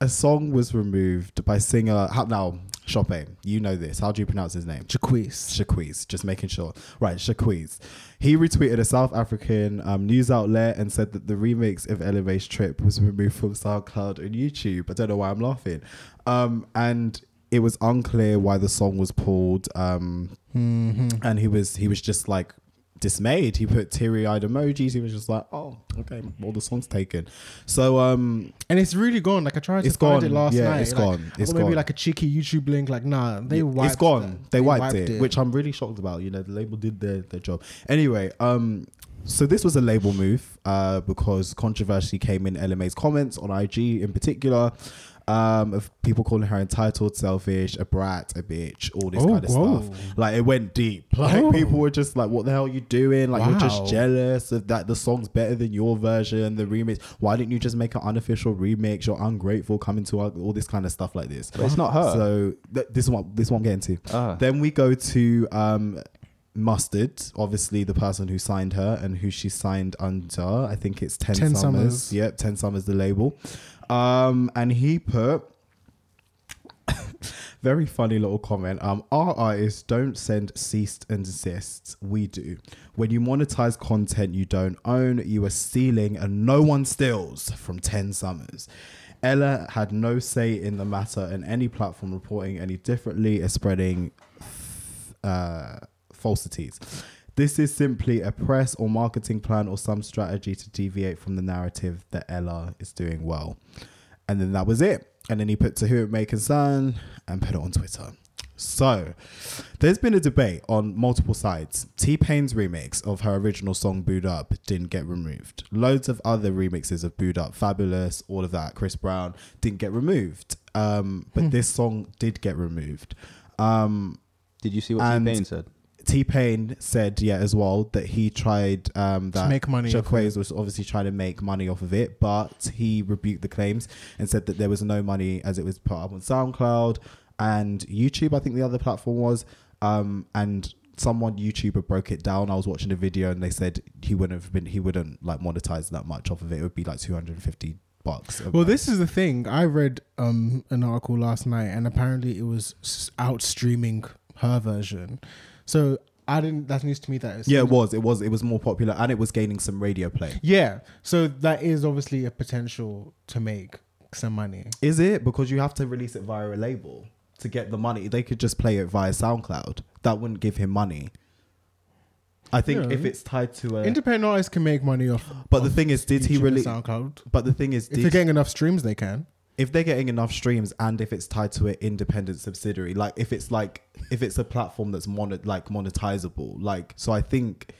a song was removed by singer. Now, Chope, you know this. How do you pronounce his name? Jacquees. Shaquiz, just making sure. Right, Shaquiz. He retweeted a South African um, news outlet and said that the remix of Ella Mai's Trip was removed from SoundCloud and YouTube. I don't know why I'm laughing. Um, and it was unclear why the song was pulled. Um, Mm-hmm. and he was he was just like dismayed. He put teary-eyed emojis. He was just like, "Oh, okay, all the song's taken." So um, And it's really gone. Like I tried to It's find gone. it last Yeah, night. it's like, gone. It's or maybe gone. like a cheeky YouTube link. Like nah, they wiped. it's gone. that. They, wiped, it, which I'm really shocked about. You know, the label did their, their job. Anyway, um, so this was a label move uh, because controversy came in Ella Mai's comments on IG in particular. Um, of people calling her entitled, selfish, a brat, a bitch, all this Oh, kind of whoa. stuff. Like it went deep. Like Oh. people were just like, "What the hell are you doing? Like you're just jealous of that the song's better than your version, the remix. Why didn't you just make an unofficial remix? You're ungrateful, coming to our, all this kind of stuff like this." But it's not her. So th- this is what this is what I'm getting to. Ah. Then we go to um, Mustard, obviously the person who signed her and who she signed under. I think it's Ten, 10 Summers. Summers. Yep, Ten Summers, the label. Um, and he put very funny little comment. Um, our artists don't send ceased and desists. We do. When you monetize content you don't own, you are stealing, and no one steals from Ten Summers. Ella had no say in the matter, and any platform reporting any differently is spreading uh, falsities. This is simply a press or marketing plan or some strategy to deviate from the narrative that Ella is doing well. And then that was it. And then he put to who it may concern and put it on Twitter. So, there's been a debate on multiple sides. T Pain's remix of her original song Boo'd Up didn't get removed. Loads of other remixes of Boo'd Up, Fabolous, all of that, Chris Brown, didn't get removed. Um, but this song did get removed. Um, Did you see what T Pain said? T Pain said, yeah, as well, that he tried um, that make money off was obviously trying to make money off of it, but he rebuked the claims and said that there was no money as it was put up on SoundCloud and YouTube. I think the other platform was, um, and someone YouTuber broke it down. I was watching a video and they said he wouldn't have been, he wouldn't like monetize that much off of it. It would be like two hundred and fifty bucks. Well, this is the thing. I read um, an article last night, and apparently it was out streaming her version. So I didn't. That's news to me. That is yeah, it was, it was, it was more popular and it was gaining some radio play. Yeah. So that is obviously a potential to make some money. Is it because you have to release it via a label to get the money? They could just play it via SoundCloud. That wouldn't give him money. I think Yeah. if it's tied to a. Independent artists can make money off. but the thing is, did he really? SoundCloud? But the thing is, did If they're getting enough streams, they can. If they're getting enough streams and if it's tied to an independent subsidiary, like if it's like if it's a platform that's monet like monetizable, like so, I think.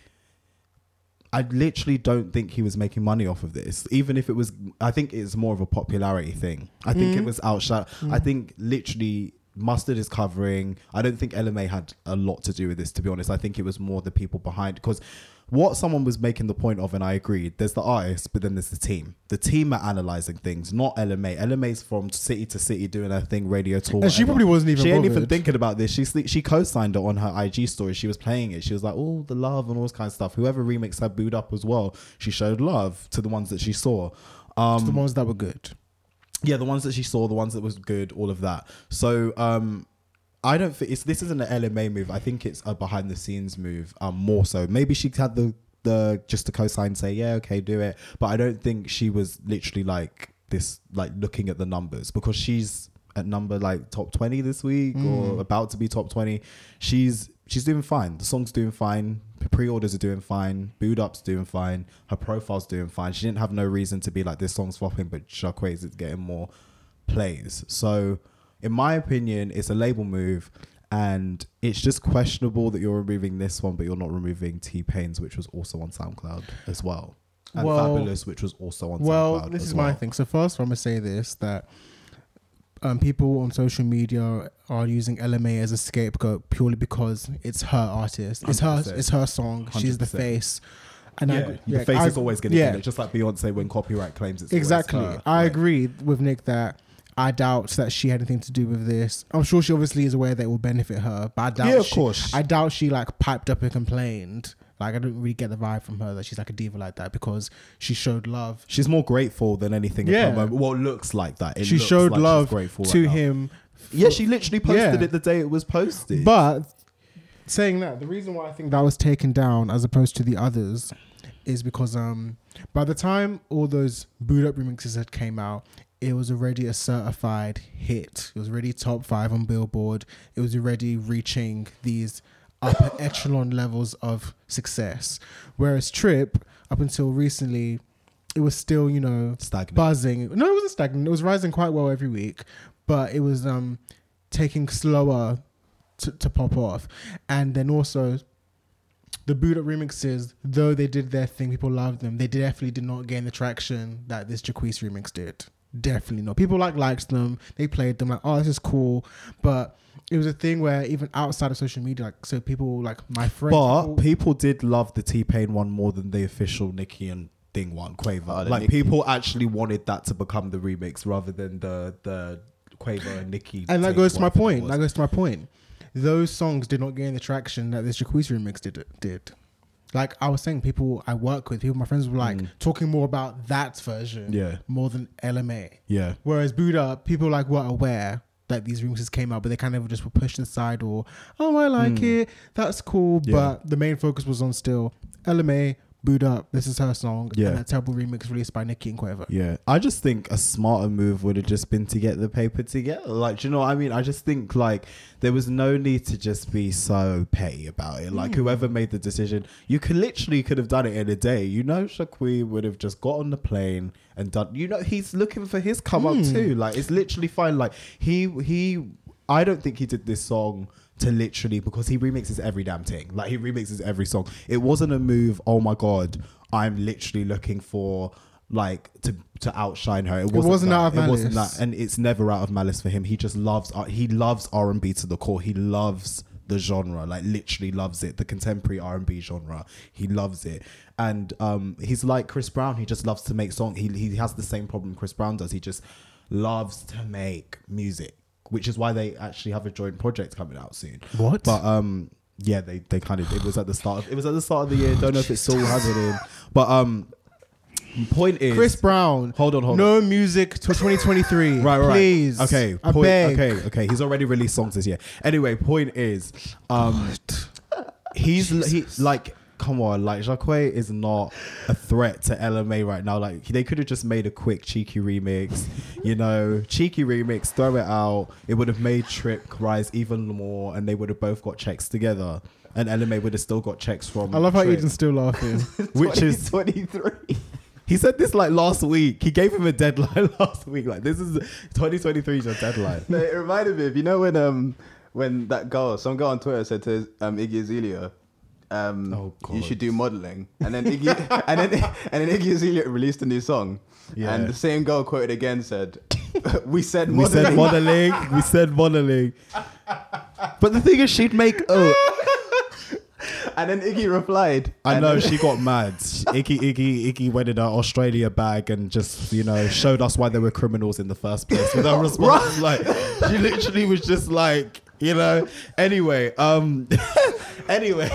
I literally don't think he was making money off of this. Even if it was, I think it's more of a popularity thing. I think it mm. was outshot. I mm. think literally Mustard is covering. I don't think Ella Mai had a lot to do with this, to be honest. I think it was more the people behind because what someone was making the point of, and I agreed. There's the artist, but then there's the team. The team are analyzing things, not Ella Mai. LMA's from city to city doing her thing, radio tour. And she probably wasn't even She ain't even thinking about this. She she co-signed it on her IG story. She was playing it. She was like, "Oh, the love and all this kind of stuff." Whoever remixed her boo'd up as well. She showed love to the ones that she saw. Um, the ones that were good. yeah, the ones that she saw, the ones that was good, all of that. So um I don't think it's this isn't an Ella Mai move. I think it's a behind the scenes move. Um, more so. Maybe she had the the just to co-sign say yeah okay do it, but I don't think she was literally like this like looking at the numbers because she's at number like top twenty this week or about to be top twenty. She's she's doing fine. The song's doing fine. Pre-orders are doing fine. Boo'd Up's doing fine. Her profile's doing fine. She didn't have no reason to be like this song's flopping, but Shockwave is getting more plays. So, in my opinion, it's a label move, and it's just questionable that you're removing this one, but you're not removing T Pain's, which was also on SoundCloud as well, and Well- Fabolous, which was also on Well, SoundCloud. this is well. my thing. So first, I'm gonna say this that um, people on social media are using Ella Mai as a scapegoat purely because it's her artist. It's her. 100%. It's her song. She's the face. And I Yeah, the yeah, face I- is always going to yeah, it, just like Beyonce when copyright claims it's exactly. I Like, agree with Nick that. I doubt that she had anything to do with this. I'm sure she obviously is aware that it will benefit her, but I doubt. Yeah, of she- course. I doubt she like piped up and complained. Like I don't really get the vibe from her that she's like a diva like that because she showed love She's more grateful than anything. Yeah. Yeah, well, it looks like that. It she looks showed like love grateful to right him. Yeah, she literally posted Yeah. it the day it was posted. But saying that, the reason why I think that was taken down as opposed to the others is because um by the time all those boo'd up remixes had came out, it was already a certified hit. It was already top five on Billboard. It was already reaching these upper echelon levels of success. Whereas Trip, up until recently, it was still, you know, Stagnant. buzzing. No, it wasn't stagnant. It was rising quite well every week, but it was um taking slower to, to pop off. And then also the boo'd up remixes, though they did their thing, people loved them. They definitely did not gain the traction that this Jacquees remix did. Definitely not. People like liked them. They played them like, oh, this is cool. But it was a thing where even outside of social media, like so people like my friends. But people- people did love the T Pain one more than the official Nicki and Ding one, Quavo. Oh, like Nicki. people actually wanted that to become the remix rather than the the Quavo and Nicki. and that goes to my point. That goes to my point. Those songs did not gain the traction that this Jacuzzi remix did. Did like I was saying, people I work with, people my friends were like talking more about that version, Mm. Yeah. more than Ella Mai. yeah, Whereas Buddha, people like were aware that these remixes came out, but they kind of just were pushed aside or, oh, I like it, that's cool. Yeah. But the main focus was on still Ella Mai, Buddha, this is her song, Yeah. and that terrible remix released by Nicki and Quavo. yeah. I just think a smarter move would have just been to get the paper together. Like, do you know what I mean? I just think like there was no need to just be so petty about it. Like whoever made the decision, you could literally could have done it in a day. You know, Shaqui would have just got on the plane and done. You know, he's looking for his come up Hmm. too. Like it's literally fine. Like he he. I don't think he did this song to literally because he remixes every damn thing. Like he remixes every song. It wasn't a move. Oh my god, I'm literally looking for like to to outshine her. It wasn't, wasn't that. out of It wasn't malice. that, and it's never out of malice for him. He just loves. uh, He loves R and B to the core. He loves the genre, like literally loves it. The contemporary R and B genre. He loves it, and um, he's like Chris Brown. He just loves to make songs. He he has the same problem Chris Brown does. He just loves to make music, which is why they actually have a joint project coming out soon. What? But um, yeah, they they kind of it was at the start. Of, it was at the start of the year. Don't know if it still has it in, but um, point is Chris Brown. Hold on, hold no music till 2023. Right, right. Please. Okay. I point- beg. Okay. Okay. He's already released songs this year. Anyway, point is, um, he's he like. Come on, like Jacques is not a threat to Ella Mai right now. Like they could have just made a quick cheeky remix, you know, cheeky remix, throw it out. It would have made Trip rise even more, and they would have both got checks together. And Ella Mai would have still got checks from. I love how Trip, Eden's still laughing. which is 23. he said this like last week. He gave him a deadline last week. Like this is 2023 is your deadline. No, it reminded me of you know when um when that girl, some girl on Twitter said to um Iggy Azalea, um Oh, you should do modeling, and then Iggy and then and then Iggy Azalea released a new song, Yeah. and the same girl quoted again said, "We said We modeling." said modeling. we said modeling. But the thing is, she'd make. Oh, and then Iggy replied. I know she got mad. Iggy, Iggy, Iggy went in her Australia bag and just, you know, showed us why they were criminals in the first place. With her response, like she literally was just like, you know. Anyway, um, anyway,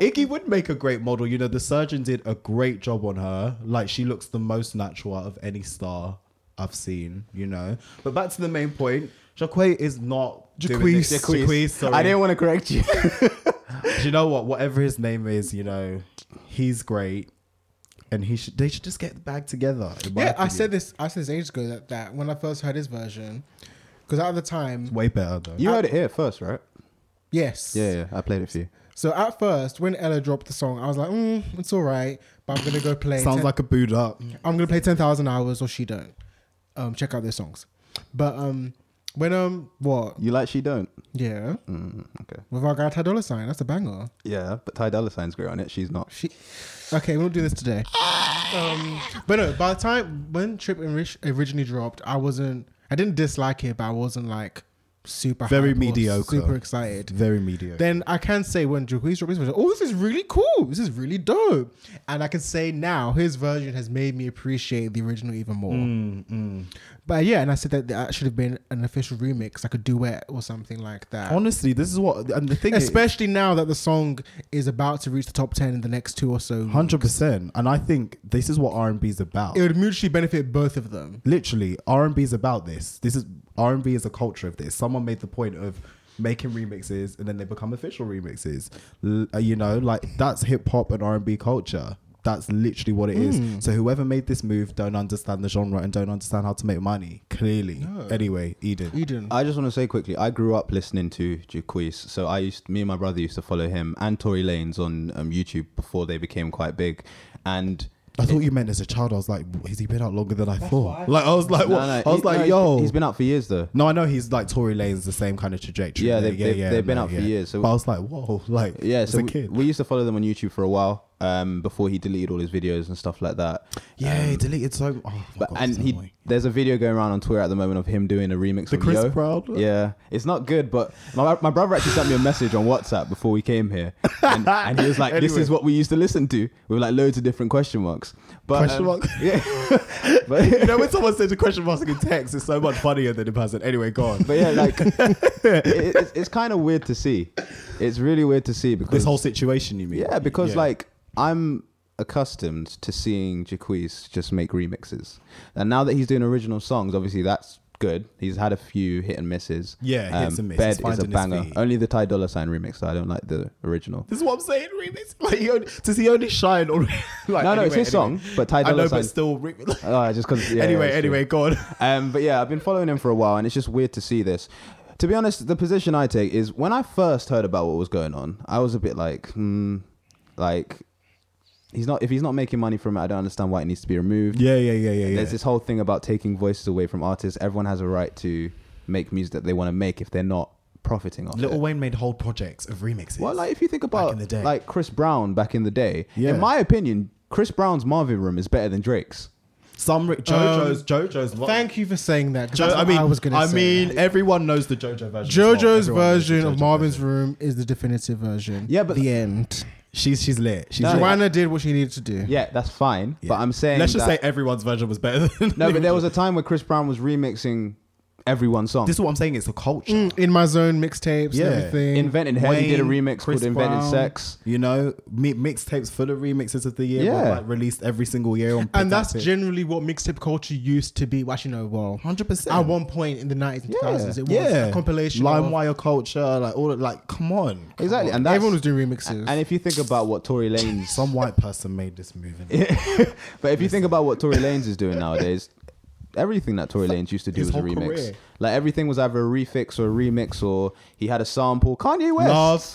Iggy would make a great model. You know, the surgeon did a great job on her. Like she looks the most natural out of any star I've seen. You know, but back to the main point. Jacquet is not doing Jacquees. this- Jacquees. Jacquees, sorry. I didn't want to correct you. Do you know what? Whatever his name is, you know, he's great, and he should. They should just get the bag together. in my Yeah, I said this. I said this ages ago that, that when I first heard his version, because at the time, way better though. you heard it here first, right? yes, Yeah, yeah. I played it for you. So at first, when Ella dropped the song, I was like, mm, it's all right, but I'm gonna go play. Sounds 10 like a boot up. I'm gonna play ten thousand hours or she don't. Um, check out their songs. But um, when um, what? You like She Don't? Yeah, Mm, okay. with our guy Ty Dolla Sign, that's a banger. Yeah, but Ty Dolla Sign's great on it. She's not. She, okay, we won't do this today. Um, but no, by the time when Trip orig- originally dropped, I wasn't. I didn't dislike it, but I wasn't like super Very mediocre. super excited. Very mediocre. Then I can say when Jacquees dropped his version, oh, this is really cool. This is really dope. And I can say now his version has made me appreciate the original even more. Mm, But yeah, and I said that that should have been an official remix, like a duet or something like that. Honestly, this is what and the thing is. Especially now that the song is about to reach the top ten in the next two or so. Hundred percent, and I think this is what R and B is about. It would mutually benefit both of them. Literally, R and B is about this. This is R and B is a culture of this. Someone made the point of making remixes, and then they become official remixes. L- uh, you know, like that's hip hop and R and B culture. That's literally what it is. Mm. So whoever made this move don't understand the genre and don't understand how to make money. Clearly. Anyway, Eden. Eden. I just want to say quickly, I grew up listening to Jacquees. So I used, me and my brother used to follow him and Tory Lanez on um, YouTube before they became quite big. And I thought you meant as a child. I was like, has he been out longer than I thought? Like I was like, what? no, I was he- like, no, he's- yo, he's been out for years though. No, I know he's like Tory Lane's the same kind of trajectory. Yeah, they've- they've- they've been out for years, so- but I was like, whoa, like Yeah, as so a we, kid. we used to follow them on YouTube for a while um, before he deleted all his videos and stuff like that. yeah, he deleted so. Oh, But God, and he annoying. there's a video going around on Twitter at the moment of him doing a remix The of Chris Yo. Brown? Yeah, it's not good, but my, my brother actually sent me a message on WhatsApp before we came here, and, and he was like, "This is what we used to listen to with like loads of different question marks." But Question um, mark? yeah, but you know when someone says a question mark in text, it's so much funnier than in person. Anyway, go on. but yeah, like it, it's, it's kind of weird to see. It's really weird to see because this whole situation, you mean? Yeah, because like I'm accustomed to seeing Jacquees just make remixes, and now that he's doing original songs, obviously that's good. He's had a few hit and misses. Um, Yeah, hits and misses, Bed is a banger. Only the Ty Dolla Sign remix. I don't like the original. This is what I'm saying. Remix. Like, he only, does he only shine on? Like, No, no, it's his anyway. song, but Ty I know, Sign. but still. Re- Oh, just because. Yeah, anyway, true. anyway, go on. Um, but yeah, I've been following him for a while, and it's just weird to see this. To be honest, the position I take is when I first heard about what was going on, I was a bit like, hmm, like he's not. If he's not making money from it, I don't understand why it needs to be removed. Yeah, yeah, yeah, yeah, yeah. There's this whole thing about taking voices away from artists. Everyone has a right to make music that they want to make if they're not profiting off Little it. Wayne made whole projects of remixes. Well, like if you think about in the day. like Chris Brown back in the day, Yeah. in my opinion, Chris Brown's Marvin Room is better than Drake's. some re- JoJo's, um, JoJo's. Thank you for saying that. 'cause Jo- I mean, I was gonna I say. mean, everyone knows the JoJo version. as well. JoJo's Everyone knows version of Marvin's version. Room is the definitive version. Yeah, but- the end. She's she's lit. She's No, lit. Joanna did what she needed to do. Yeah, that's fine. Yeah. But I'm saying Let's just that- say everyone's version was better than. no. But there was a time where Chris Brown was remixing everyone's song. This is what I'm saying. It's a culture. Mm, in my zone mixtapes Yeah. and everything. Invented Hell, he did a remix Chris called Invented Brown, Sex. You know, mi- mixtapes full of remixes of the year. Yeah. were, like released every single year on. and that's Pick That generally what mixtape culture used to be. Well, actually, no, well, Hundred percent. at one point in the 90s and 2000s, it was yeah, a compilation. of, LimeWire culture, like all of, like, come on, come Exactly, on. and that's, everyone was doing remixes. And if you think about what Tory Lanez, some white person made this move. but if you think about what Tory Lanez is doing nowadays, everything that Tory Lanez used to do His was a remix. career. Like everything was either a refix or a remix, or he had a sample. Kanye West.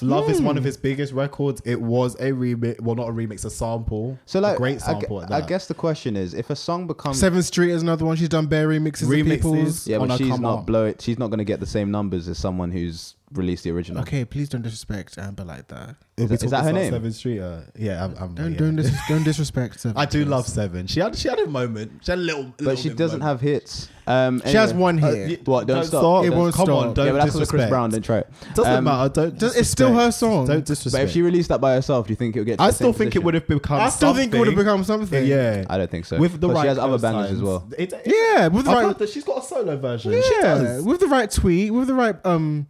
Love, Love is Hmm. one of his biggest records. It was a remix, well, not a remix, a sample. So like, a great I gu- sample at I, that. guess the question is, if a song becomes Sevyn Streeter is another one. She's done bare remixes. Remixes. Of people's. yeah, Oh, but no, she's not on. blow it. She's not going to get the same numbers as someone who's released the original. Okay, please don't disrespect Amber like that. If Is we that- is that her name? Sevyn Streeter. Uh, yeah, I'm, I'm, Don't yeah. don't, dis- don't disrespect. Seventh I do love Seven. She had she had a moment. She had a little, But she doesn't have hits. Um, She has anyway. one Uh, hit. y- What, Don't Stop? It Don't- won't Come stop. on, don't yeah, but that's because Chris disrespect. Brown didn't try it. Doesn't Um, matter. Don't. Just- it's still her disrespect. song. Don't disrespect. But disrespect. if she released that by herself, do you think it would get? To I the still same think it position? would have become. I still think it would have something. become something. Yeah, I don't think so. with the But right. she has other bangers as well. It, it, Yeah, with the I've right. heard that she's got a solo version. She Yeah, does. with the right tweet, with the right um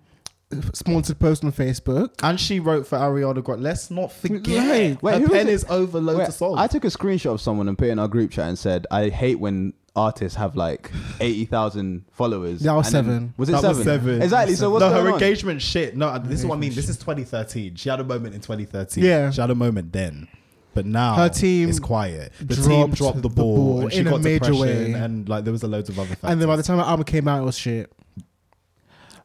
sponsored post on Facebook. And she wrote for Ariana Grande. Let's not forget. Right. Wait, her who was pen it? is over loads Wait, of songs. I took a screenshot of someone and put it in our group chat and said, "I hate when artists have like eighty thousand followers." That was And then- seven. Was it That seven? was seven. Exactly. So what's no, going her on? engagement shit. No, this is what I mean. This is 2013. She had a moment in 2013. Yeah. she had a moment then, but now Her team is quiet. The team dropped dropped the the ball, ball and she in a major way. and like there was a loads of other factors. And then by the time the album came out, it was shit.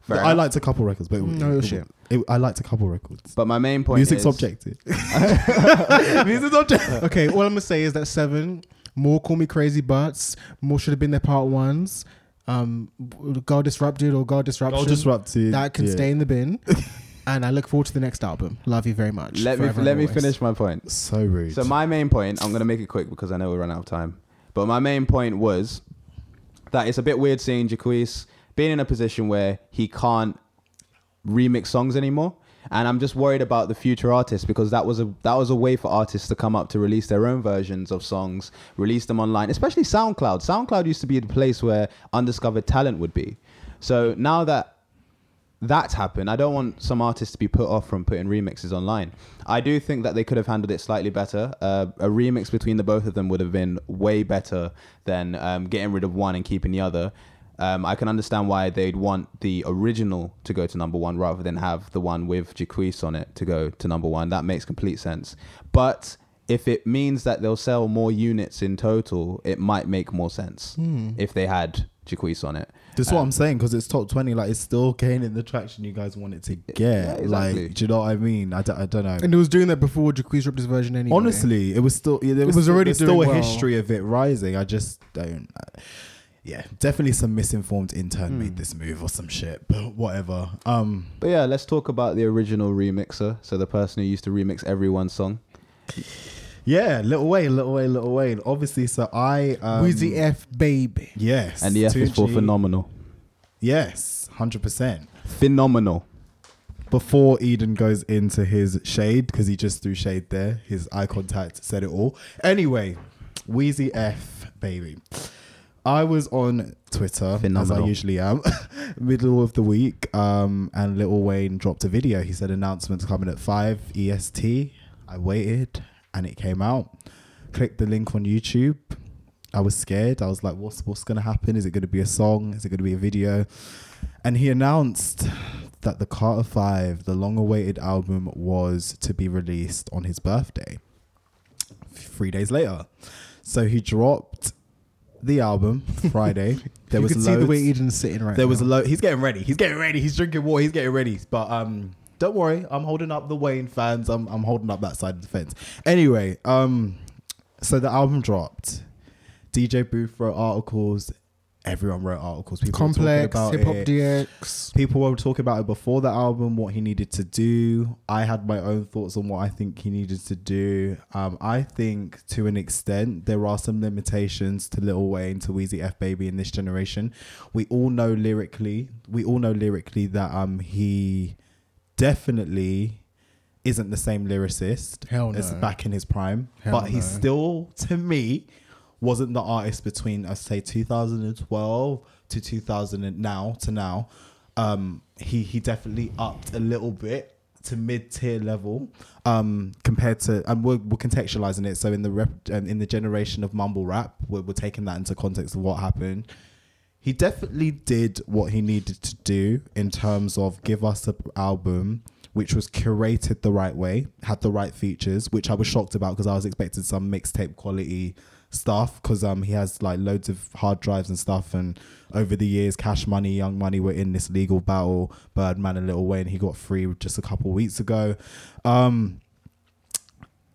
Fair I enough. liked a couple records, but it, No, it was it- shit. it- I liked a couple records. But my main point Music's is objective. Music's objective. Okay, all I'm gonna say is that seven more call me crazy butts more should have been their part ones. Um, God disrupted or God disruption I'll disrupt you. that can Yeah. stay in the bin. and I look forward to the next album. Love you very much. Let me let me finish my point. So rude. So my main point, I'm gonna make it quick because I know we run out of time. But my main point was that it's a bit weird seeing Jacquees being in a position where he can't remix songs anymore. And I'm just worried about the future artists because that was a that was a way for artists to come up to release their own versions of songs, release them online, especially SoundCloud. SoundCloud used to be the place where undiscovered talent would be. So now that that's happened. I don't want some artists to be put off from putting remixes online. I do think that they could have handled it slightly better. Uh, a remix between the both of them would have been way better than um, getting rid of one and keeping the other. Um, I can understand why they'd want the original to go to number one rather than have the one with Jacquees on it to go to number one. That makes complete sense. But if it means that they'll sell more units in total, it might make more sense if they had Jacquees on it. This is what Um, I'm saying because it's top 20. Like it's still gaining the traction you guys want it to get. Yeah, exactly. Like, do you know what I mean? I don't, I don't know. And it was doing that before Jacquees dropped his version anyway. Honestly, it was still yeah, there was, was still- already still a well. history of it rising. I just don't. uh, yeah, definitely some misinformed intern Hmm. made this move or some shit, but whatever. Um, But yeah, let's talk about the original remixer. So the person who used to remix everyone's song. yeah, Lil Wayne, Lil Wayne, Lil Wayne. Obviously, so I um, Weezy F baby. Yes, And the F is for phenomenal. Yes, hundred percent. Phenomenal. before Eden goes into his shade, because he just threw shade there, his eye contact said it all. Anyway, Weezy F, baby. I was on Twitter, as I usually am, middle of the week, um, and Lil Wayne dropped a video. He said announcements coming at 5 EST. I waited, and it came out. Clicked the link on YouTube. I was scared. I was like, what's, what's going to happen? Is it going to be a song? Is it going to be a video? And he announced that the Carter Five, the long-awaited album, was to be released on his birthday. Three days later, so he dropped the album Friday. There you was can see the way Eden's sitting right there was a load. He's getting ready. He's getting ready. He's drinking water. He's getting ready. But um, don't worry. I'm holding up the Wayne fans. I'm I'm holding up that side of the fence. Anyway, um, so the album dropped. DJ Booth wrote articles. Everyone wrote articles. People talking Complex, Hip Hop. DX. People were talking about it before the album, what he needed to do. I had my own thoughts on what I think he needed to do. Um, I think to an extent there are some limitations to Lil Wayne, to Weezy F Baby in this generation. We all know lyrically, we all know lyrically that um he definitely isn't the same lyricist Hell as back in his prime. Hell but no. still, to me, wasn't the artist between I say 2012 to 2000 and now to now. Um, he he definitely upped a little bit to mid tier level um, compared to and we're, we're contextualizing it. So in the rep, um, in the generation of mumble rap, we're, we're taking that into context of what happened. He definitely did what he needed to do in terms of give us an album which was curated the right way, had the right features, which I was shocked about because I was expecting some mixtape quality stuff because um he has like loads of hard drives and stuff and over the years cash money young money were in this legal battle birdman and lil wayne he got free just a couple weeks ago. Um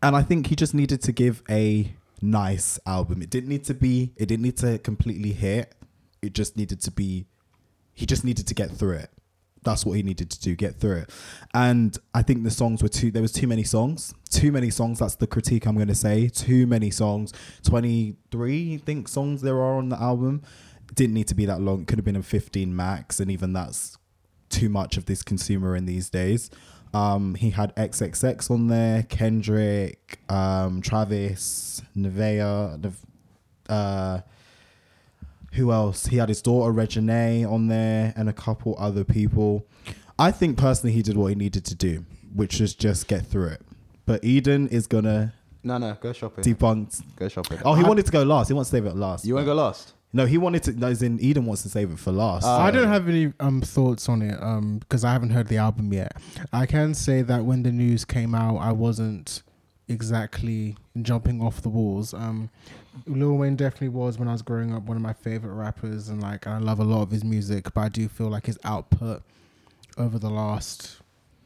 and i think he just needed to give a nice album. It didn't need to be it didn't need to completely hit. It just needed to be he just needed to get through it that's what he needed to do get through it and i think the songs were too there was too many songs too many songs that's the critique i'm going to say too many songs 23 i think songs there are on the album didn't need to be that long. Could have been a 15 max, and even that's too much of this consumer in these days. Um, he had XXX on there, Kendrick, um, Travis, Nevea, Nev- uh, who else? He had his daughter Regine on there, and a couple other people. I think personally he did what he needed to do, which was just get through it. But Eden is gonna No, no, go shopping. debunk. Go shopping. Oh, he I- wanted to go last. He wants to save it last. you want to go last? No, he wanted to. No, as in Eden wants to save it for last. Uh, I don't have any um thoughts on it um because I haven't heard the album yet. I can say that when the news came out, I wasn't exactly jumping off the walls. Um, Lil Wayne definitely was when I was growing up one of my favorite rappers, and like I love a lot of his music. But I do feel like his output over the last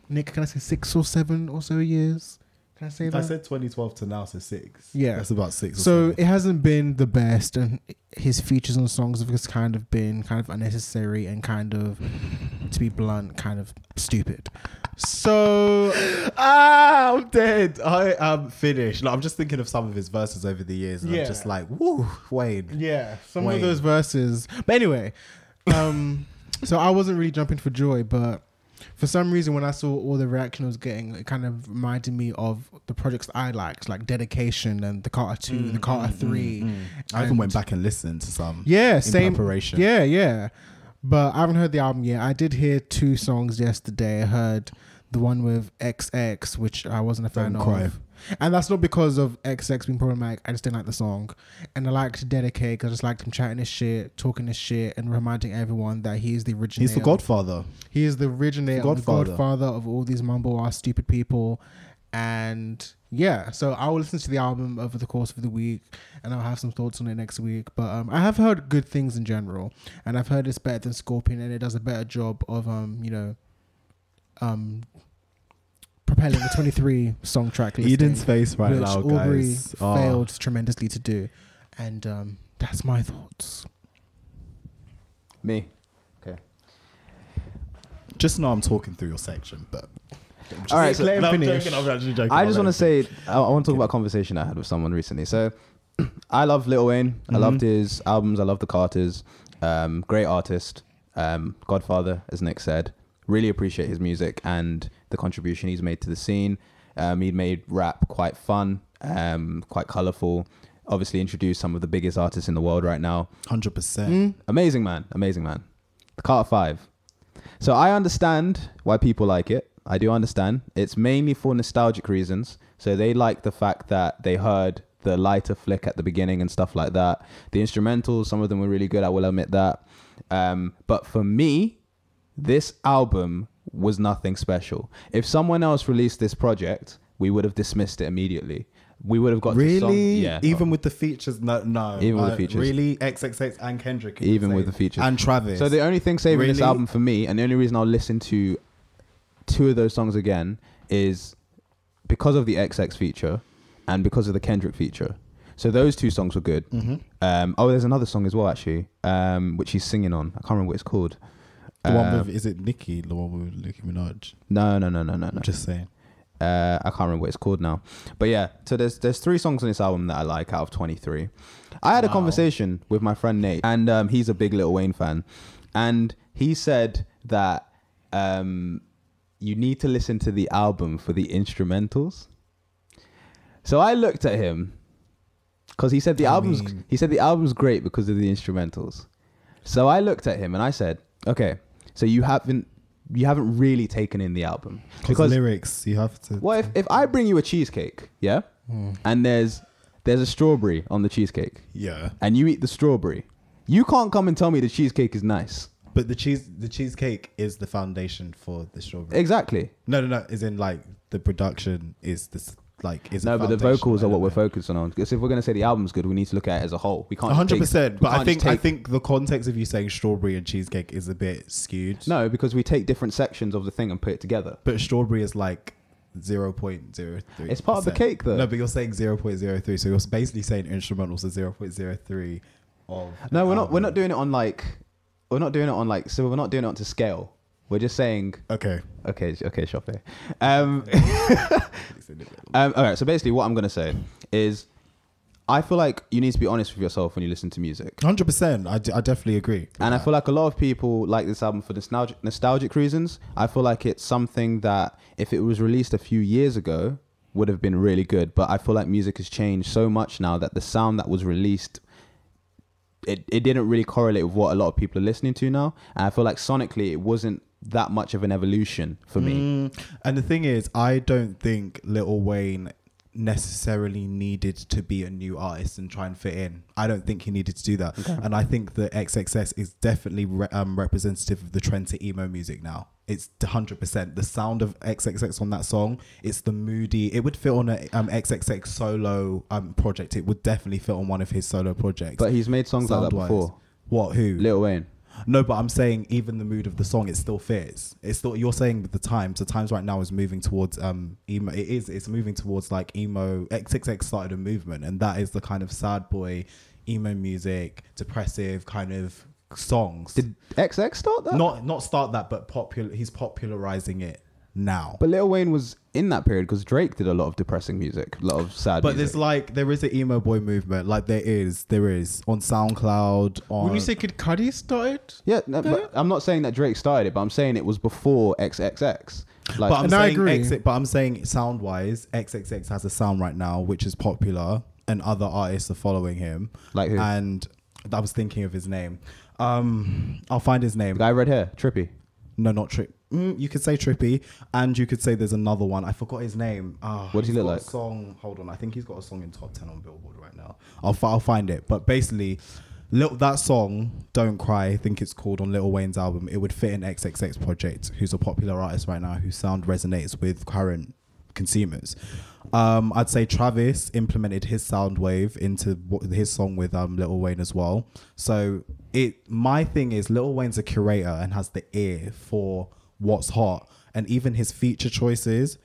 Nick, can I say six or seven or so years? Can I say I that? said 2012 to now, so six. Yeah. that's about six. Or So it hasn't been the best, and his features on songs have just kind of been kind of unnecessary and kind of, to be blunt, kind of stupid. So ah, I'm dead. I am finished. Like, I'm just thinking of some of his verses over the years, and Yeah. I'm just like, woo, Wayne. yeah, some Wayne. of those verses. But anyway, um, so I wasn't really jumping for joy, but for some reason, when I saw all the reaction I was getting, it kind of reminded me of the projects I liked, like Dedication and the Carter Two, mm, the Carter mm, mm, Three. I even went back and listened to some. Yeah, same preparation. Yeah, yeah. But I haven't heard the album yet. I did hear two songs yesterday. I heard the one with XX, which I wasn't a fan Don't of. cry. And that's not because of XX being problematic. I just didn't like the song. And I liked Dedicate because I just liked him chatting his shit, talking his shit, and reminding everyone that he is the originator. He's the Godfather. He is the originator, The of the Godfather. godfather of all these mumble ass stupid people. And yeah, so I will listen to the album over the course of the week and I'll have some thoughts on it next week. But um, I have heard good things in general. And I've heard it's better than Scorpion and it does a better job of um, you know, um propelling the 23 song track listing, Eden's face right which now, Aubrey guys. Oh. failed tremendously to do. And um that's my thoughts. Me. Okay. Just know I'm talking through your section, but. All right, so- Let him No, I'm finish. joking, I'm actually joking. I just want to say I, I want to talk about a conversation I had with someone recently. So I love Lil Wayne. I Mhm. loved his albums. I love the Carters. Um, great artist. Um, Godfather, as Nick said. Really appreciate his music and the contribution he's made to the scene. Um, he made rap quite fun, um, quite colorful. Obviously, introduced some of the biggest artists in the world right now. 100%. Amazing man, amazing man. The Carter Five. So I understand why people like it. I do understand. It's mainly for nostalgic reasons. So they like the fact that they heard the lighter flick at the beginning and stuff like that. The instrumentals, some of them were really good. I will admit that. Um, but for me, this album was nothing special. If someone else released this project, we would have dismissed it immediately. We would have got to song- Really? yeah. Even with the features? No, no. Even with the Uh, features. Really? XXX and Kendrick. even with the features And Travis. So the only thing saving this album for me, and the only reason I'll listen to two of those songs again, is because of the XX feature and because of the Kendrick feature. So those two songs were good. Mhm. Um, oh, there's another song as well actually, um, which he's singing on. I can't remember what it's called. The one Um, with, is it Nicki? The one with Nicki Minaj? no, no, no, no, no, no. Just saying. Uh, I can't remember what it's called now. But yeah, so there's there's three songs on this album that I like out of 23. I had a conversation with my friend Nate, and um, he's a big Lil Wayne fan, and he said that um, you need to listen to the album for the instrumentals. So I looked at him because he said the I album's mean- he said the album's great because of the instrumentals. So I looked at him and I said, okay, so you haven't you haven't really taken in the album Because lyrics, you have to. Well, if, if I bring you a cheesecake, yeah, hmm. and there's there's a strawberry on the cheesecake, Yeah, and you eat the strawberry, you can't come and tell me the cheesecake is nice. But the cheese, the cheesecake is the foundation for the strawberry. Exactly. no, no, no. Is in like the production is this like is No, but the vocals are what we're focusing on. Because if we're gonna say the album's good, we need to look at it as a whole. We can't. One hundred percent. But I think I think the context of you saying strawberry and cheesecake is a bit skewed. no, because we take different sections of the thing and put it together. but strawberry is like zero point zero three. It's part of the cake, though. No, but you're saying zero point zero three, so you're basically saying instrumentals are zero point zero three of. No, we're not. We're not doing it on like. We're not doing it on like. So we're not doing it on to scale. We're just saying. Okay. Okay, okay, Chope. Um, um, all right. So basically, what I'm gonna say is, I feel like you need to be honest with yourself when you listen to music. Hundred percent. I, d- I definitely agree. And I feel like a lot of people like this album for nostalgic nostalgic reasons. I feel like it's something that if it was released a few years ago would have been really good. But I feel like music has changed so much now that the sound that was released it, it didn't really correlate with what a lot of people are listening to now. And I feel like sonically it wasn't that much of an evolution for me. Mm, and the thing is, I don't think Lil Wayne necessarily needed to be a new artist and try and fit in. I don't think he needed to do that. And I think that XXS is definitely re- um, representative of the trend to emo music now. It's 100%. The sound of XXX on that song, it's the moody. It would fit on a um, XXX solo um, project. It would definitely fit on one of his solo projects. But he's made songs like that before. What? Who? Lil Wayne. No, but I'm saying even the mood of the song, it still fits. It's still you're saying with the times. The times right now is moving towards um emo. It is. It's moving towards like emo. XXX started a movement, and that is the kind of sad boy, emo music, depressive kind of songs. Did XX start that? not not start that, but popular. He's popularizing it now. But Lil Wayne was in that period because Drake did a lot of depressing music, a lot of sad But music. there's like there is an emo boy movement, like there is, there is on SoundCloud. On When you say Kid Cudi started, Yeah, no, but I'm not saying that Drake started it, but I'm saying it was before XXX. Like, but I'm And I saying agree. exit, but I'm saying sound wise, XXX has a sound right now which is popular, and other artists are following him. Like who? And I was thinking of his name. Um, I'll find his name. the guy red hair, Trippie. No, not Trip. Mm, you could say Trippie, and you could say there's another one. I forgot his name. Ah, What does he look like? Song. Hold on, I think he's got a song in top ten on Billboard right now. I'll fi- I'll find it. But basically, little that song, "Don't Cry," I think it's called on Lil Wayne's album. It would fit in XXX Project, who's a popular artist right now, whose sound resonates with current consumers. Um, I'd say Travis implemented his sound wave into his song with um, Lil Wayne as well. So it my thing is Lil Wayne's a curator and has the ear for what's hot, and even his feature choices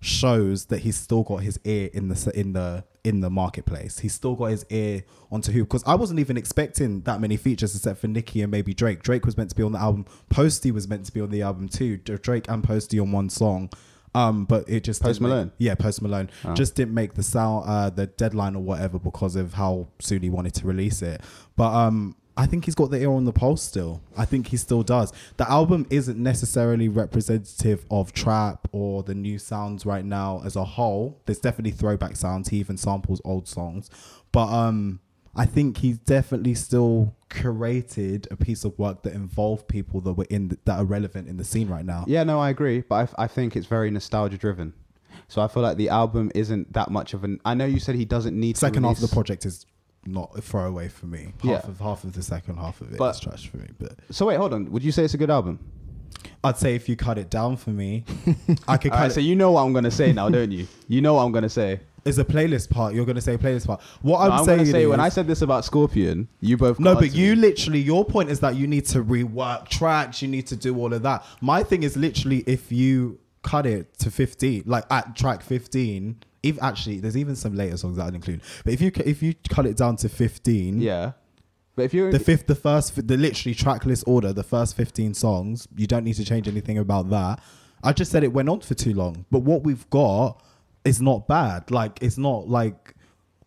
shows that he's still got his ear in the in the in the marketplace. He's still got his ear onto who because I wasn't even expecting that many features except for Nicki and maybe Drake. Drake was meant to be on the album. Posty was meant to be on the album too. Drake and Posty on one song. Um, but it just Post didn't make- Malone? yeah, Post Malone Oh. just didn't make the sound, uh, the deadline or whatever because of how soon he wanted to release it. But um, I think he's got the ear on the pulse still. I think he still does. The album isn't necessarily representative of trap or the new sounds right now as a whole. There's definitely throwback sounds. He even samples old songs, but um, I think he's definitely still curated a piece of work that involved people that were in the, that are relevant in the scene right now. Yeah, no, I agree, but I, f- I think it's very nostalgia driven. So I feel like the album isn't that much of an. I know you said he doesn't need second to half of the project is not a throwaway for me. Half Yeah. of half of the second half of it is But- trash for me. But So wait, hold on. Would you say it's a good album? I'd say if you cut it down for me, I could cut Alright, it. so you know what I'm gonna say now, don't you? You know what I'm gonna say. It's a playlist part. You're gonna say playlist part. What No, I'm, I'm saying say is, when I said this about Scorpion, you both no, but you me. literally your point is that you need to rework tracks. You need to do all of that. My thing is literally if you cut it to 15, like at track 15. If actually, there's even some later songs that I'd include. But if you if you cut it down to 15, yeah. But if you're the fifth, the first, the literally track list order, the first 15 songs, you don't need to change anything about that. I just said it went on for too long, but what we've got is not bad. Like, it's not like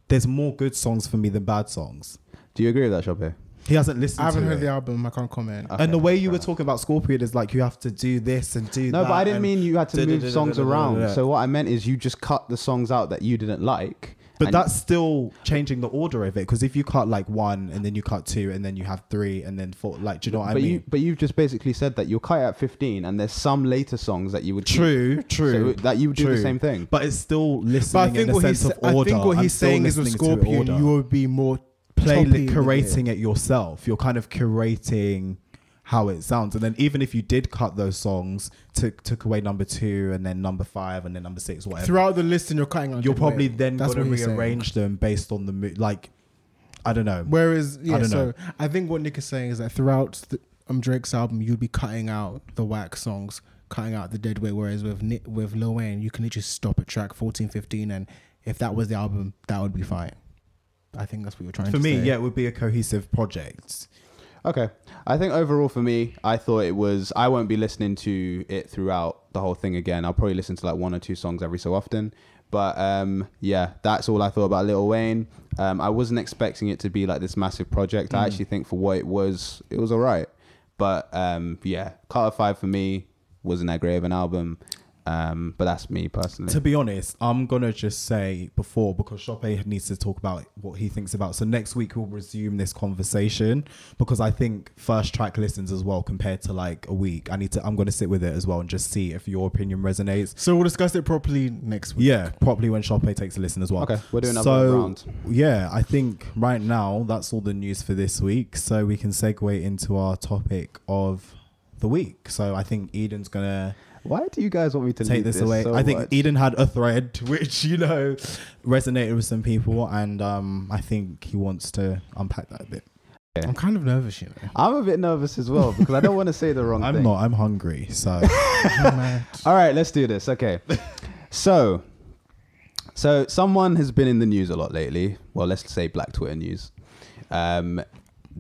there's more good songs for me than bad songs. do you agree with that, Chope? He hasn't listened I haven't to heard it. the album. I can't comment. Okay, and the way you fair were talking about Scorpion is like you have to do this and do that. No, but I didn't mean you had to da- da- move da- da- songs around. da. So what I meant is you just cut the songs out that you didn't like. But that's still changing the order of it because if you cut like one and then you cut two and then you have three and then four, like, do you know what but I mean? you but you've just basically said that you'll cut it at 15, and there's some later songs that you would keep. True, true. So that you would do the same thing. But it's still listening But I think in what a he's sense of I think what I'm he's saying is with listening to it Scorpion, you will be more play with curating it. yourself. You're kind of curating how it sounds, and then even if you did cut those songs, took took away number two and then number five and then number six, whatever. throughout the list, and you're cutting out. you're probably then That's going to what he's saying. rearrange them based on the mo- like. I don't know. Whereas, yeah, don't so know. I think what Nick is saying is that throughout the, um, Drake's album, you'd be cutting out the whack songs, cutting out the dead weight. Whereas with Nick, with Lil Wayne, you can literally stop at track 14, 15, and if that was the album, that would be fine. I think that's what you're trying For to me, say. yeah, it would be a cohesive project. Okay. I think overall for me, I thought it was. I won't be listening to it throughout the whole thing again. I'll probably listen to like one or two songs every so often. But um, yeah, that's all I thought about Lil Wayne. Um, I wasn't expecting it to be like this massive project. I actually think for what it was, it was alright. But um, yeah, Carter Five for me wasn't that great of an album. Um, but that's me personally. To be honest, I'm gonna just say before because Chope needs to talk about what he thinks about. So next week we'll resume this conversation because I think first track listens as well compared to like a week. I need to. I'm gonna sit with it as well and just see if your opinion resonates. So we'll discuss it properly next week. Yeah, properly when Chope takes a listen as well. Okay, we'll do another so, round. Yeah, I think right now that's all the news for this week. So we can segue into our topic of the week. So I think Eden's gonna Why do you guys want me to take lead this away. so I think much? Eden had a thread which you know resonated with some people, and um, I think he wants to unpack that a bit. I'm kind of nervous, you know. I'm a bit nervous as well because I don't want to say the wrong thing. I'm not. I'm hungry. So All right, let's do this. Okay. so, so someone has been in the news a lot lately. Well, let's say Black Twitter news. Um,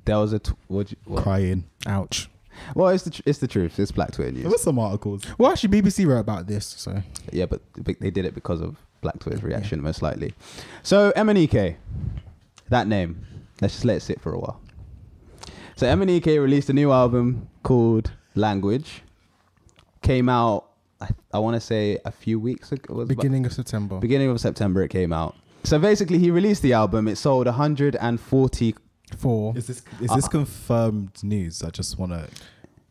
there was a t- what, what? crying. Ouch. Well, it's the tr- it's the truth. It's Black Twitter news. There news. was some articles. Well, actually, BBC wrote about this, so Yeah, but but they did it because of Black Twitter's reaction, most likely. So MNEK, that name. Let's just let it sit for a while. So MNEK released a new album called Language. Came out, I, I want to say a few weeks ago. Was it about- beginning of September. beginning of September it came out. So basically, he released the album. It sold 140. Four. Is this is this Uh, confirmed news? I just want to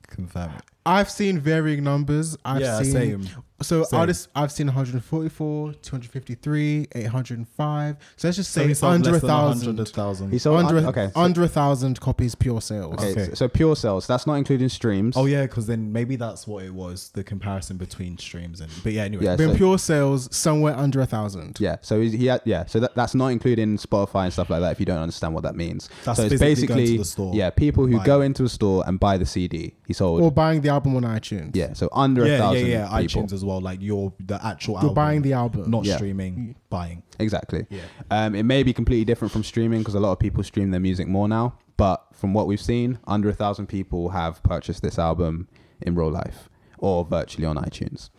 confirm it. I've seen varying numbers. I've yeah, seen same. so Same. artists. I've seen 144, 253, 805. So let's just say he sold under a thousand. 100,000. He sold Under, un- okay. Under a thousand copies pure sales. okay, Okay. So, so pure sales. That's not including streams. Oh yeah, because then maybe that's what it was. The comparison between streams and but yeah. Anyway, Yeah, But so- pure sales somewhere under a thousand. Yeah. So he, he had yeah. So that, that's not including Spotify and stuff like that. If you don't understand what that means. That's so it's physically going basically to the store, yeah people who go it. into a store and buy the CD. He sold. Or buying the album on iTunes. yeah. So under a yeah, yeah, thousand yeah. people. iTunes as well. Like your the actual You're album, buying the album. not Yeah. streaming, buying. Exactly. Yeah. Um, it may be completely different from streaming because a lot of people stream their music more now. But from what we've seen, under a thousand people have purchased this album in real life or virtually on iTunes.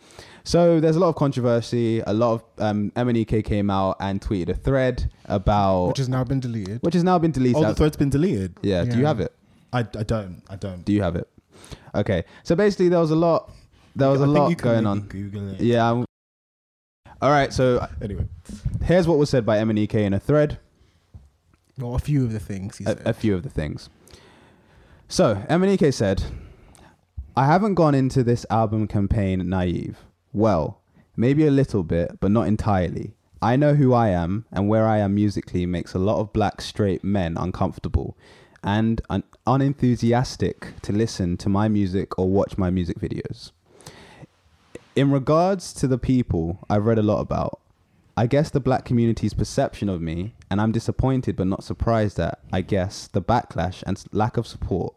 So there's a lot of controversy. A lot of um, MNEK came out and tweeted a thread about which has now been deleted. which has now been deleted. Oh, the thread's been deleted. yeah. Do you Yeah. have it? I, I don't. I don't. Do you have it? Okay. So basically, there was a lot. There was I a lot going on. Google it. Yeah. I'm- all right. So Anyway, here's what was said by MNEK in a thread. well, a few of the things he said. a, a few of the things. So, MNEK said, I haven't gone into this album campaign naive. Well, maybe a little bit, but not entirely. I know who I am, and where I am musically makes a lot of black straight men uncomfortable and un- unenthusiastic to listen to my music or watch my music videos. In regards to the people I've read a lot about, I guess the black community's perception of me, and I'm disappointed but not surprised at, I guess, the backlash and lack of support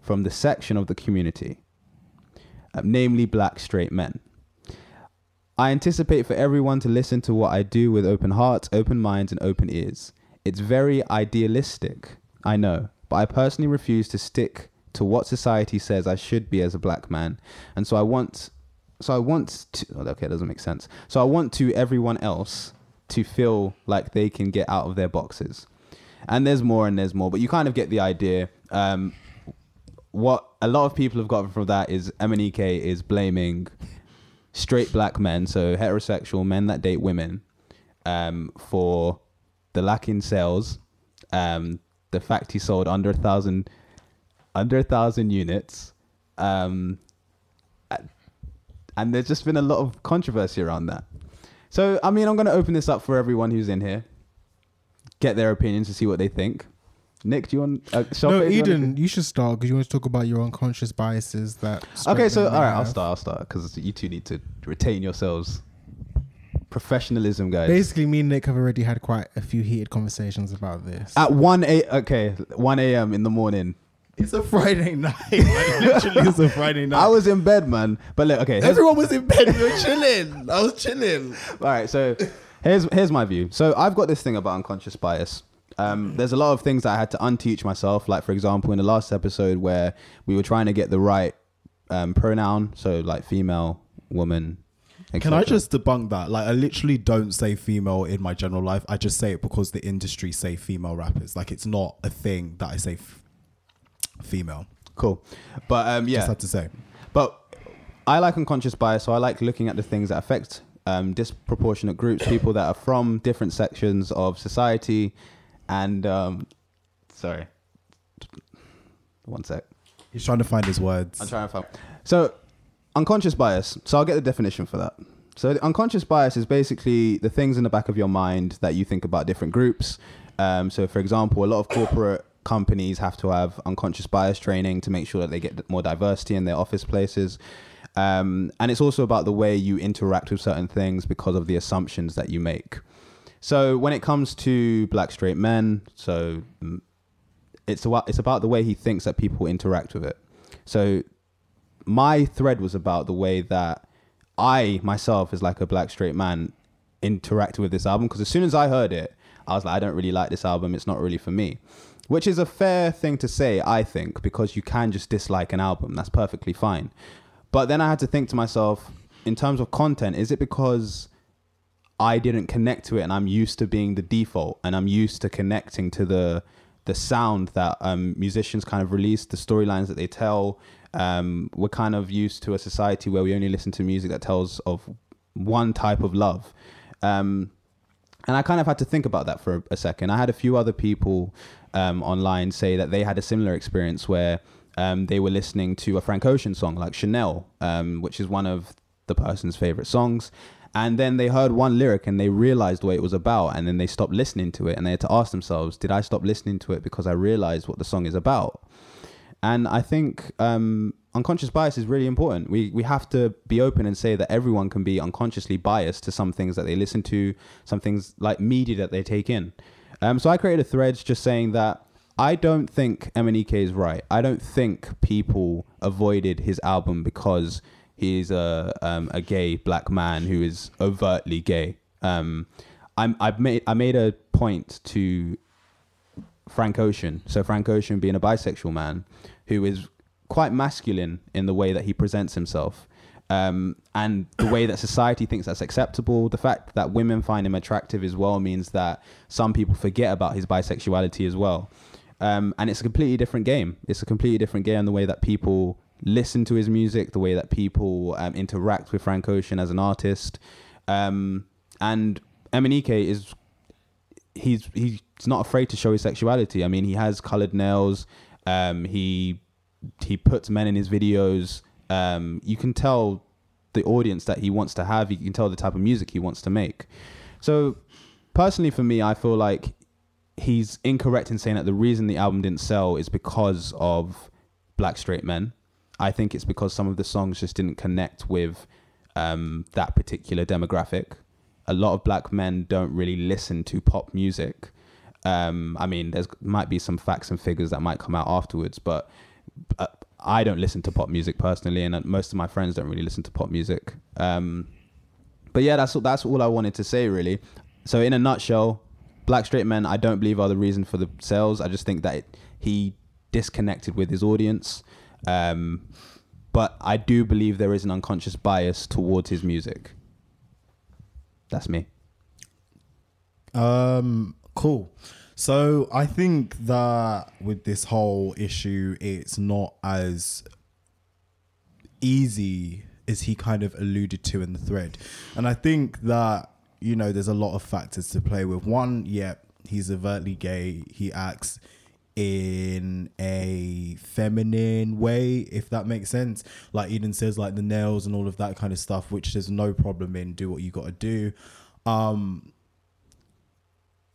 from the section of the community, uh, namely black straight men. I anticipate for everyone to listen to what I do with open hearts, open minds, and open ears. It's very idealistic, I know, but I personally refuse to stick to what society says I should be as a black man, and so I want so I want to oh, okay, it doesn't make sense. So I want to everyone else to feel like they can get out of their boxes. And there's more and there's more, but you kind of get the idea. Um, what a lot of people have gotten from that is MNEK is blaming straight black men, so heterosexual men that date women, um, for the lack in sales, um, the fact he sold under a thousand, under a thousand units, um, and there's just been a lot of controversy around that. So, I mean, I'm going to open this up for everyone who's in here, get their opinions to see what they think. Nick, do you want? Uh, no, you wanna- Eden, you should start because you want to talk about your unconscious biases that. Okay, so all right, I'll start. I'll start because you two need to retain yourselves. Professionalism, guys. Basically, me and Nick have already had quite a few heated conversations about this. At one a okay, one a.m. in the morning, it's a Friday night. Like, literally, it's a Friday night. I was in bed, man. But look, okay, Everyone was in bed. We were chilling. I was chilling. All right, so here's here's my view. So I've got this thing about unconscious bias. Um, there's a lot of things that I had to unteach myself. Like for example, in the last episode where we were trying to get the right um, pronoun, so like female, woman, Can I just debunk that? Like, I literally don't say female in my general life. I just say it because the industry say female rappers. Like, it's not a thing that I say f- female. cool? But um, yeah, Just had to say. But I like unconscious bias, so I like looking at the things that affect um, disproportionate groups, people that are from different sections of society, and um, sorry, one sec. He's trying to find his words. I'm trying to find. So, unconscious bias. So I'll get the definition for that. So unconscious bias is basically the things in the back of your mind that you think about different groups. Um, so, for example, a lot of corporate companies have to have unconscious bias training to make sure that they get more diversity in their office places. Um, and it's also about the way you interact with certain things because of the assumptions that you make. So when it comes to black straight men, so mm, it's it's about the way he thinks that people interact with it. So my thread was about the way that I myself, as like a black straight man, interacted with this album. Because as soon as I heard it, I was like, I don't really like this album. It's not really for me. Which is a fair thing to say, I think, because you can just dislike an album. That's perfectly fine. But then I had to think to myself, in terms of content, is it because I didn't connect to it and I'm used to being the default and I'm used to connecting to the the sound that um, musicians kind of release, the storylines that they tell. Um, we're kind of used to a society where we only listen to music that tells of one type of love. Um, and I kind of had to think about that for a, second. I had a few other people um, online say that they had a similar experience where um, they were listening to a Frank Ocean song like Chanel, um, which is one of the person's favorite songs. And then they heard one lyric and they realized what it was about. And then they stopped listening to it and they had to ask themselves, did I stop listening to it because I realized what the song is about? And I think um, unconscious bias is really important. We we have to be open and say that everyone can be unconsciously biased to some things that they listen to, some things like media that they take in. Um, so I created a thread just saying that I don't think MNEK is right. I don't think people avoided his album because he's a um, a gay black man who is overtly gay. Um, I'm I've made I made a point to Frank Ocean. So Frank Ocean being a bisexual man who is quite masculine in the way that he presents himself. Um, and the way that society thinks that's acceptable, the fact that women find him attractive as well means that some people forget about his bisexuality as well. Um, and it's a completely different game. It's a completely different game in the way that people listen to his music, the way that people um, interact with Frank Ocean as an artist. Um, and MNEK is he's he's not afraid to show his sexuality. I mean, he has colored nails. Um, he he puts men in his videos. Um, you can tell the audience that he wants to have. You can tell the type of music he wants to make. So, personally, for me, I feel like he's incorrect in saying that the reason the album didn't sell is because of black straight men. I think it's because some of the songs just didn't connect with um, that particular demographic. A lot of black men don't really listen to pop music. Um, I mean, there's might be some facts and figures that might come out afterwards, but uh, I don't listen to pop music personally, and uh, most of my friends don't really listen to pop music. Um, but yeah, that's that's all I wanted to say really. So in a nutshell, black straight men, I don't believe are the reason for the sales. I just think that it, he disconnected with his audience. Um, but I do believe there is an unconscious bias towards his music. That's me. Um, cool. So I think that with this whole issue, it's not as easy as he kind of alluded to in the thread. And I think that, you know, there's a lot of factors to play with. One, yeah, he's overtly gay. He acts in a feminine way, if that makes sense. Like Eden says, like the nails and all of that kind of stuff, which there's no problem in. Do what you got to do. Um,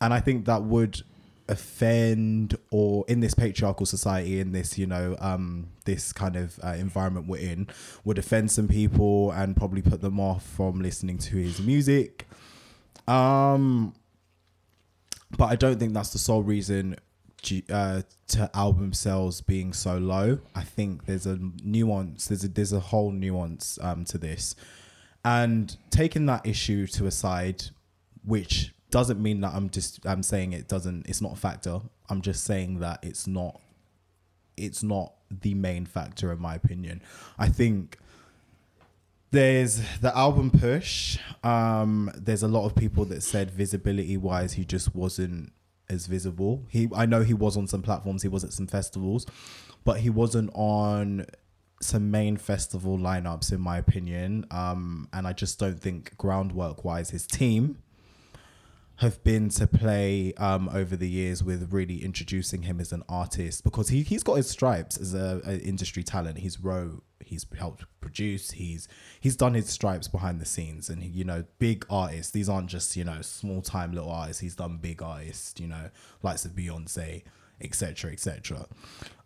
and I think that would offend or in this patriarchal society in this you know um this kind of uh, environment we're in would offend some people and probably put them off from listening to his music um but I don't think that's the sole reason uh, to album sales being so low. I think there's a nuance. There's a there's a whole nuance um, to this, and taking that issue to a side, which doesn't mean that I'm just I'm saying it doesn't. It's not a factor. I'm just saying that it's not. It's not the main factor in my opinion. I think There's the album push. Um, there's a lot of people that said visibility wise, he just wasn't as visible. He, I know he was on some platforms, he was at some festivals, but he wasn't on some main festival lineups, in my opinion. Um, and I just don't think groundwork wise, his team have been to play um, over the years with really introducing him as an artist because he he's got his stripes as a, a industry talent. He's wrote, he's helped produce, he's he's done his stripes behind the scenes, and he, you know, big artists. These aren't just you know small time little artists. He's done big artists, you know, likes of Beyonce, etc. etc.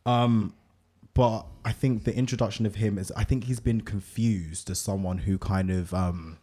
Um, but I think the introduction of him is I think he's been confused as someone who kind of um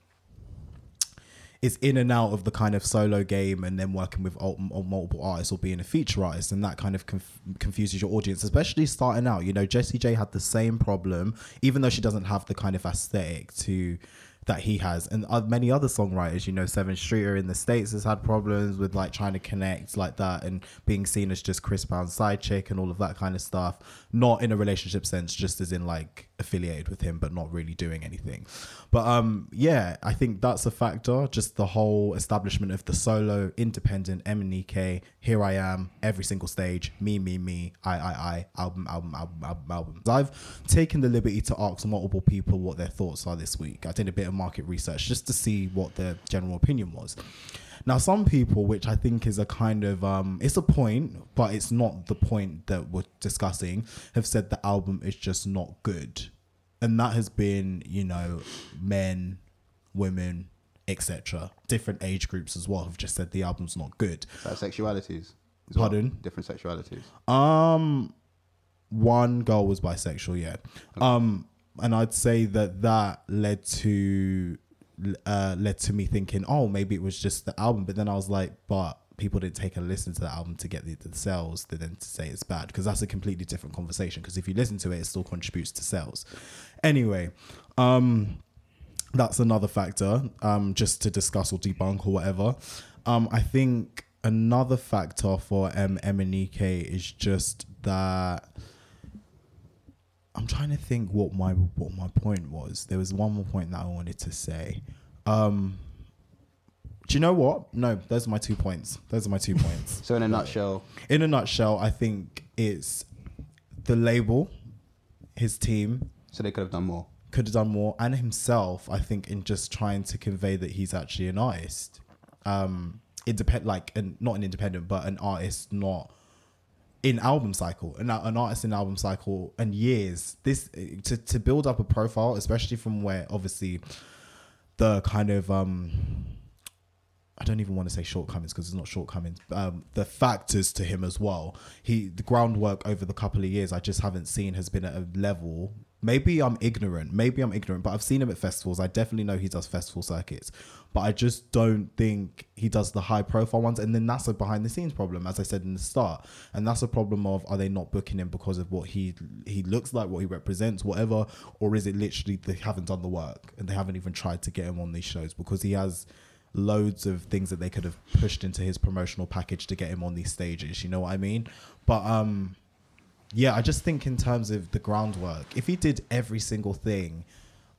is in and out of the kind of solo game and then working with multiple artists or being a feature artist and that kind of conf- confuses your audience especially starting out. You know jessie j had the same problem even though she doesn't have the kind of aesthetic to that he has. And many other songwriters you know Sevyn Streeter in the states has had problems with like trying to connect like that and being seen as just chris brown's side chick and all of that kind of stuff. Not in a relationship sense just as in like affiliated with him but not really doing anything. But um yeah i think that's a factor. Just the whole establishment of the solo independent MNEK here i am every single stage me me me i i i album album album album album. I've taken the liberty to ask multiple people what their thoughts are this week. I did a bit of market research just to see what their general opinion was now, some people, which I think is a kind of um, it's a point, but it's not the point that we're discussing, have said the album is just not good, and that has been, you know, men, women, etc. Different age groups as well have just said the album's not good. Is that sexualities? as well? Pardon? Different sexualities. Um, one girl was bisexual, yeah. Um, and I'd say that that led to uh led to me thinking, oh, maybe it was just the album. But then I was like, but people didn't take a listen to the album to get the, the sales to then to say it's bad because that's a completely different conversation. Because if you listen to it, it still contributes to sales. Anyway, um, that's another factor um just to discuss or debunk or whatever um i think another factor for M MNEK is just that i'm trying to think what my what my point was. There was one more point that i wanted to say. Um do you know what? No those are my two points. Those are my two points. So in a nutshell, in a nutshell i think it's the label his team. So they could have done more. could have done more and himself i think in just trying to convey that he's actually an artist. Um independent like an, not an independent but an artist not in album cycle an, an artist in album cycle and years this to, to build up a profile especially from where obviously the kind of um I don't even want to say shortcomings because it's not shortcomings. Um, the factors to him as well. He the groundwork over the couple of years I just haven't seen has been at a level. Maybe I'm ignorant. Maybe I'm ignorant, but I've seen him at festivals. I definitely know he does festival circuits, but I just don't think he does the high profile ones. And then that's a behind the scenes problem, as I said in the start. And that's a problem of are they not booking him because of what he he looks like, what he represents, whatever, or is it literally they haven't done the work and they haven't even tried to get him on these shows because he has loads of things that they could have pushed into his promotional package to get him on these stages. You know what I mean? But um, yeah, I just think in terms of the groundwork, if he did every single thing,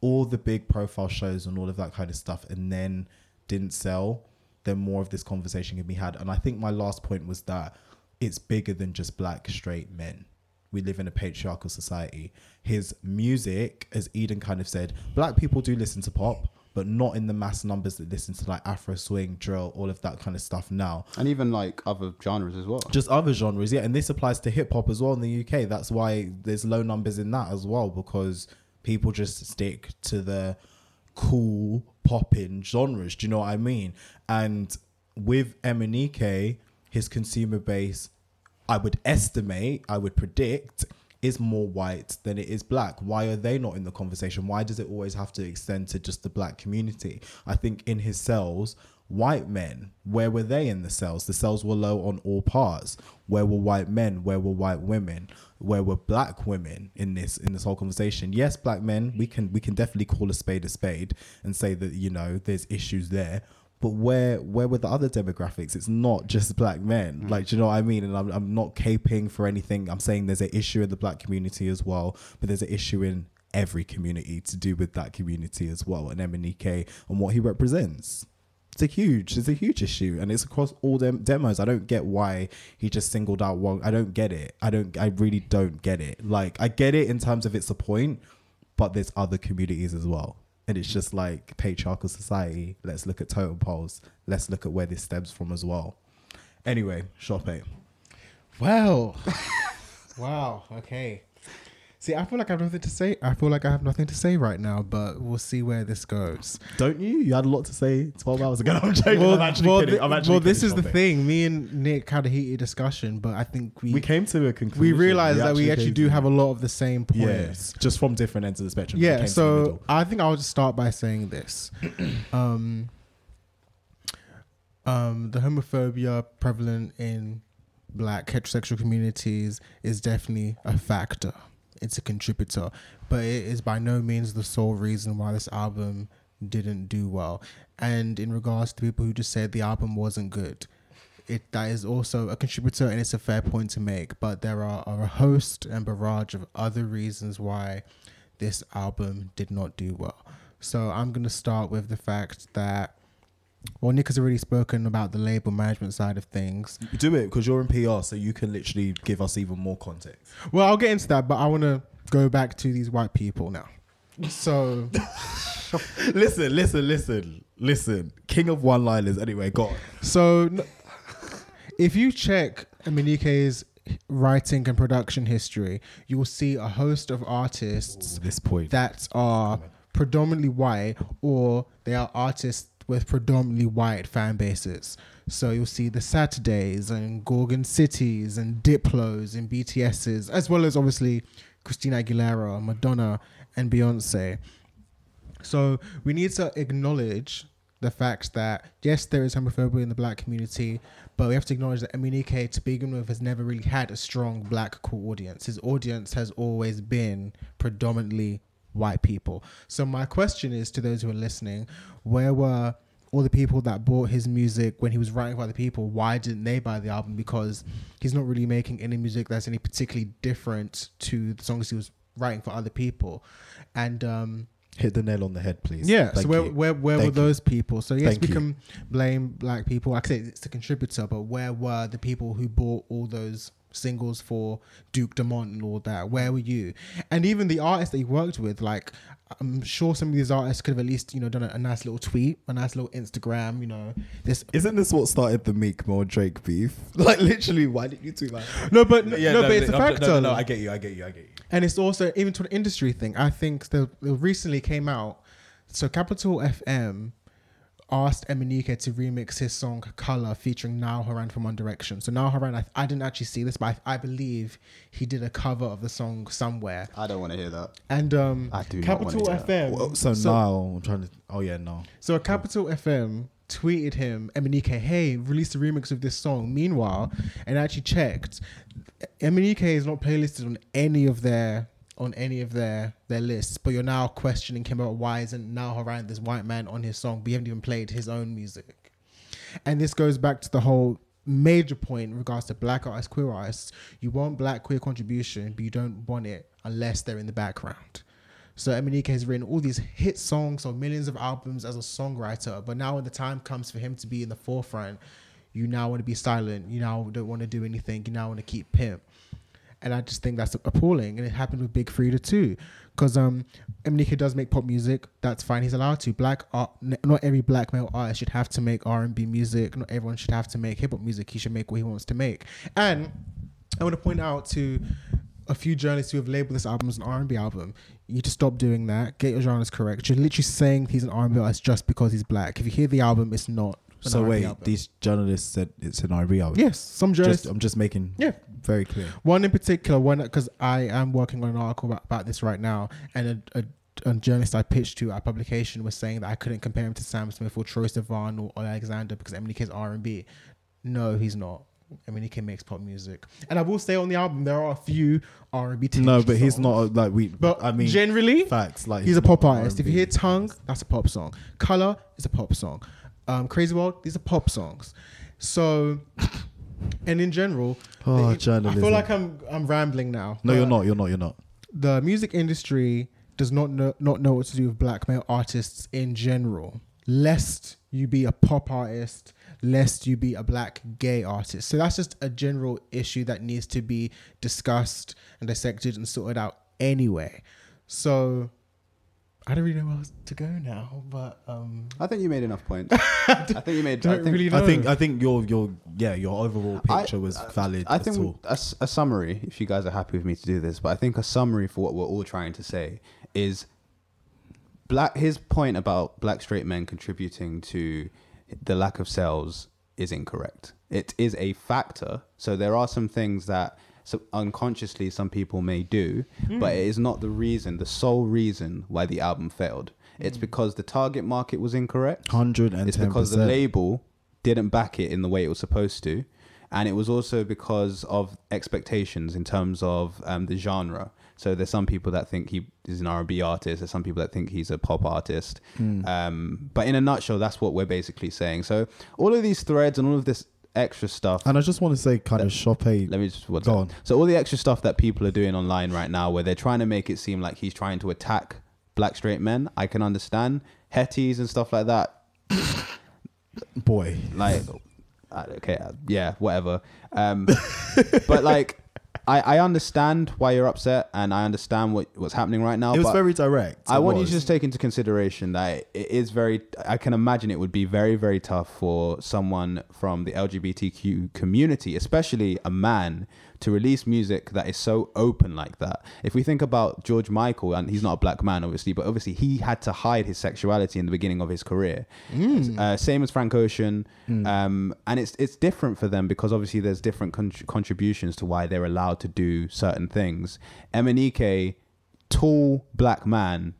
all the big profile shows and all of that kind of stuff, and then didn't sell, then more of this conversation can be had. And I think my last point was that it's bigger than just black straight men. We live in a patriarchal society. His music, as Eden kind of said, black people do listen to pop, but not in the mass numbers that listen to like Afro swing, drill, all of that kind of stuff now And even like other genres as well. just other genres yeah and this applies to hip hop as well in the uk that's why there's low numbers in that as well because people just stick to the cool popping genres do you know what i mean? And with MNEK his consumer base i would estimate i would predict is more white than it is black. Why are they not in the conversation? Why does it always have to extend to just the black community? I think in his cells white men. Where were they in the cells? The cells were low on all parts where were white men? Where were white women? Where were black women in this in this whole conversation? Yes black men we can we can definitely call a spade a spade and say that you know there's issues there. But where where were the other demographics? It's not just black men. Mm. Like do you know what i mean? And I'm, I'm not caping for anything. I'm saying there's an issue in the black community as well but there's an issue in every community to do with that community as well, and MNEK and what he represents. It's a huge, it's a huge issue, and it's across all them demos. I don't get why he just singled out one. I don't get it. I don't. I really don't get it. Like I get it in terms of it's a point, but there's other communities as well. And it's just like patriarchal society. Let's look at totem poles. Let's look at where this stems from as well. Anyway, shop it. Well, wow. Okay. See, I feel like I have nothing to say. I feel like I have nothing to say right now, but we'll see where this goes. Don't you? You had a lot to say 12 hours ago. I'm joking. I'm actually well, kidding. I'm actually well, this is the thing. Me and Nick had a heated discussion, but I think we We came to a conclusion. we realized that we actually do have a lot of the same points. Yes, just from different ends of the spectrum. Yeah, came to the so. I think I'll just start by saying this. um, um, the homophobia prevalent in black heterosexual communities is definitely a factor. It's a contributor, but it is by no means the sole reason why this album didn't do well. And in regards to people who just said the album wasn't good, it that is also a contributor and it's a fair point to make. But there are, are a host and barrage of other reasons why this album did not do well. So I'm gonna start with the fact that well Nick has already spoken about the label management side of things. You do it because you're in PR, so you can literally give us even more context. Well I'll get into that, but I wanna go back to these white people now. So listen, listen, listen, listen. King of one-liners. Anyway, go on. So, if you check MNEK's writing and production history, you will see a host of artists This point. that are predominantly white or they are artists with predominantly white fan bases. So you'll see the Saturdays and Gorgon Cities and Diplos and BTSs, as well as obviously Christina Aguilera, Madonna, and Beyonce. So we need to acknowledge the fact that yes, there is homophobia in the black community, but we have to acknowledge that MNEK, to begin with, has never really had a strong black core audience. His audience has always been predominantly white people. So my question is to those who are listening, where were all the people that bought his music when he was writing for other people? Why didn't they buy the album? Because he's not really making any music that's any particularly different to the songs he was writing for other people. And um Hit the nail on the head, please. yeah. Thank so where you. where where Thank were you. those people? So yes, Thank we you. can blame black people. I say, it's the contributor, but where were the people who bought all those singles for Duke Dumont and all that? Where were you? And even the artists that you worked with, like I'm sure some of these artists could have at least you know done a, a nice little tweet, a nice little Instagram. You know this. Isn't this what started the Meek Mill Drake beef? Like literally, why didn't you tweet that? No, but no, but it's a I'm- factor. No, no, I get you. I get you. I get you. and it's also even to an industry thing. I think the, the recently came out. So Capital FM asked MNEK to remix his song "Color" featuring Niall Horan from One Direction. So Niall Horan, I, I didn't actually see this, but I, I believe he did a cover of the song somewhere. I don't want to hear that. And um, I do Capital wanna FM. Well, so, now I'm trying to. Oh yeah, no. So a Capital FM tweeted him, MNEK, hey, release a remix of this song. Meanwhile, and I actually checked, MNEK is not playlisted on any of their on any of their their lists. But you're now questioning him about why isn't Niall Horan this white man on his song? But you haven't even played his own music. And this goes back to the whole major point in regards to black artists, queer artists. You want black queer contribution, but you don't want it unless they're in the background. So MNEK has written all these hit songs or millions of albums as a songwriter, but now when the time comes for him to be in the forefront, you now want to be silent. You now don't want to do anything. You now want to keep pimp. And I just think that's appalling. And it happened with Big Frida too. Because um, does make pop music. That's fine. He's allowed to. Black art, not every black male artist should have to make R&B music. Not everyone should have to make hip hop music. He should make what he wants to make. And I want to point out to a few journalists who have labeled this album as an R&B album. You need to stop doing that. Get your genres correct. You're literally saying he's an R&B artist just because he's black. If you hear the album, it's not. So R&B wait, album. these journalists said it's an R&B album. yes, some journalists. Just, I'm just making Yeah. Very clear. One in particular, one because I am working on an article about, about this right now, and a, a, a journalist I pitched to our publication was saying that I couldn't compare him to Sam Smith or Troye Sivan or, or Alexander because Emily is R and B. No, he's not. Emily makes pop music, and I will say on the album there are a few R and B. No, but he's not like we. But I mean, generally, facts. Like he's a pop artist. If R&B you hear Tongue, that's a pop song. Color is a pop song. Um, Crazy World, these are pop songs. So, and in general, Oh, it- I feel like I'm I'm rambling now. No, you're not. You're not. You're not. The music industry does not know not know what to do with black male artists in general, lest you be a pop artist, lest you be a black gay artist. So that's just a general issue that needs to be discussed and dissected and sorted out anyway. So I don't really know where else to go now, but um I think you made enough points. I think you made. don't I think, really I think I think your your yeah your overall I- picture was valid. I at think all. a, s- a summary, if you guys are happy with me to do this, but I think a summary for what we're all trying to say is black. His point about black straight men contributing to the lack of sales is incorrect. It is a factor. So there are some things that so unconsciously some people may do, but it is not the reason, the sole reason why the album failed. It's because the target market was incorrect. hundred and It's because the label didn't back it in the way it was supposed to, and it was also because of expectations in terms of um, the genre. So there's some people that think he is an R&B artist. There's some people that think he's a pop artist. Hmm. Um, but in a nutshell, that's what we're basically saying. So all of these threads and all of this extra stuff. And I just want to say, kind of shop a Let me just what's Go on. So all the extra stuff that people are doing online right now, where they're trying to make it seem like he's trying to attack black straight men, I can understand hetties and stuff like that. boy. like okay yeah whatever um but like I, I understand why you're upset and I understand what, what's happening right now. It was very direct. I It want you was. to just take into consideration that it is very. I can imagine it would be very, very tough for someone from the LGBTQ community, especially a man, to release music that is so open like that. If we think about George Michael, and he's not a black man, obviously, but obviously he had to hide his sexuality in the beginning of his career. Uh, same as Frank Ocean, um, and it's it's different for them because obviously there's different con- contributions to why they're allowed to do certain things. MNEK, tall black man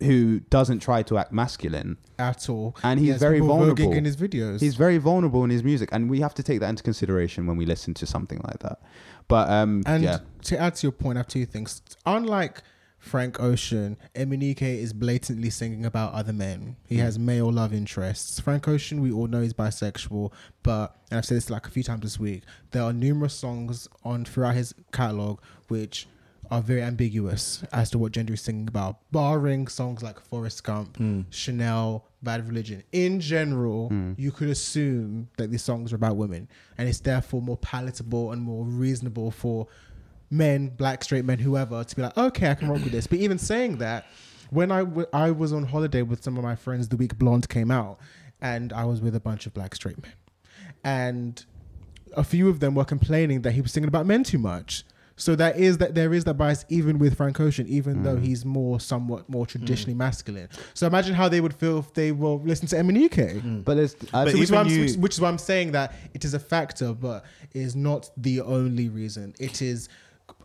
who doesn't try to act masculine at all. and he's has very vulnerable in his videos. He's very vulnerable in his music, and we have to take that into consideration when we listen to something like that. But um, And yeah, to add to your point, I have two things. Unlike Frank Ocean, MNEK is blatantly singing about other men. He has male love interests. Frank Ocean, we all know he's bisexual, but and I've said this like a few times this week. There are numerous songs on throughout his catalog which are very ambiguous as to what gender he's singing about, barring songs like Forrest Gump, hmm. Chanel, Bad Religion. In general, hmm. you could assume that these songs are about women, and it's therefore more palatable and more reasonable for men, black, straight men, whoever, to be like, okay, I can rock with this. But even saying that, when I, w- I was on holiday with some of my friends the week Blonde came out, and I was with a bunch of black straight men, and a few of them were complaining that he was singing about men too much. So that is that there is that bias even with Frank Ocean, even though he's more somewhat more traditionally masculine. So imagine how they would feel if they will listen to MNEK. but there's uh, But So which, is why I'm, even you- which, which is why I'm saying that it is a factor, but it is not the only reason. It is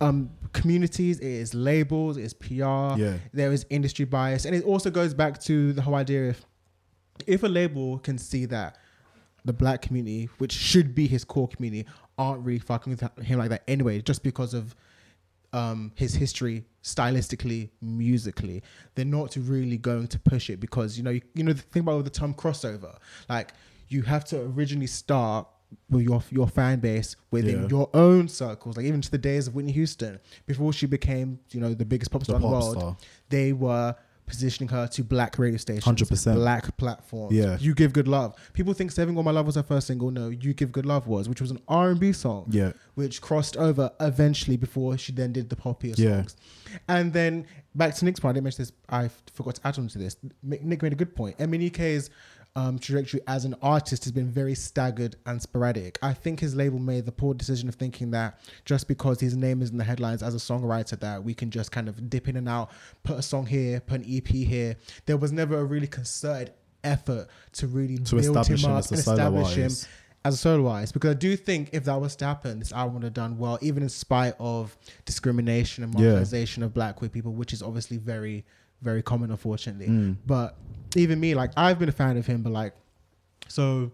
um, communities, it is labels, it is PR, Yeah. there is industry bias, and it also goes back to the whole idea if if a label can see that the black community, which should be his core community, aren't really fucking with him like that anyway, just because of um, his history stylistically, musically, they're not really going to push it because you know you, you know the thing about the term crossover, like you have to originally start with your your fan base within Yeah. your own circles, like even to the days of Whitney Houston before she became you know the biggest pop star in the world, star. they were positioning her to black radio stations, 100%. black platforms. Yeah. you give good love. People think "Saving All My Love" was her first single. No, "You Give Good Love" was, which was an R and B song. Yeah. which crossed over eventually before she then did the poppier Yeah. songs. And then back to Nick's point, I didn't mention this. I forgot to add on to this. Nick made a good point. MNEK's um, trajectory as an artist has been very staggered and sporadic. I think his label made the poor decision of thinking that just because his name is in the headlines as a songwriter, that we can just kind of dip in and out, put a song here, put an EP here. There was never a really concerted effort to really To build establish him up as a and establish him as a solo artist because I do think if that was to happen, this album would have done well, even in spite of discrimination and Yeah. marginalization of black queer people, which is obviously very, very common, unfortunately. Mm. But even me, like I've been a fan of him, but like, so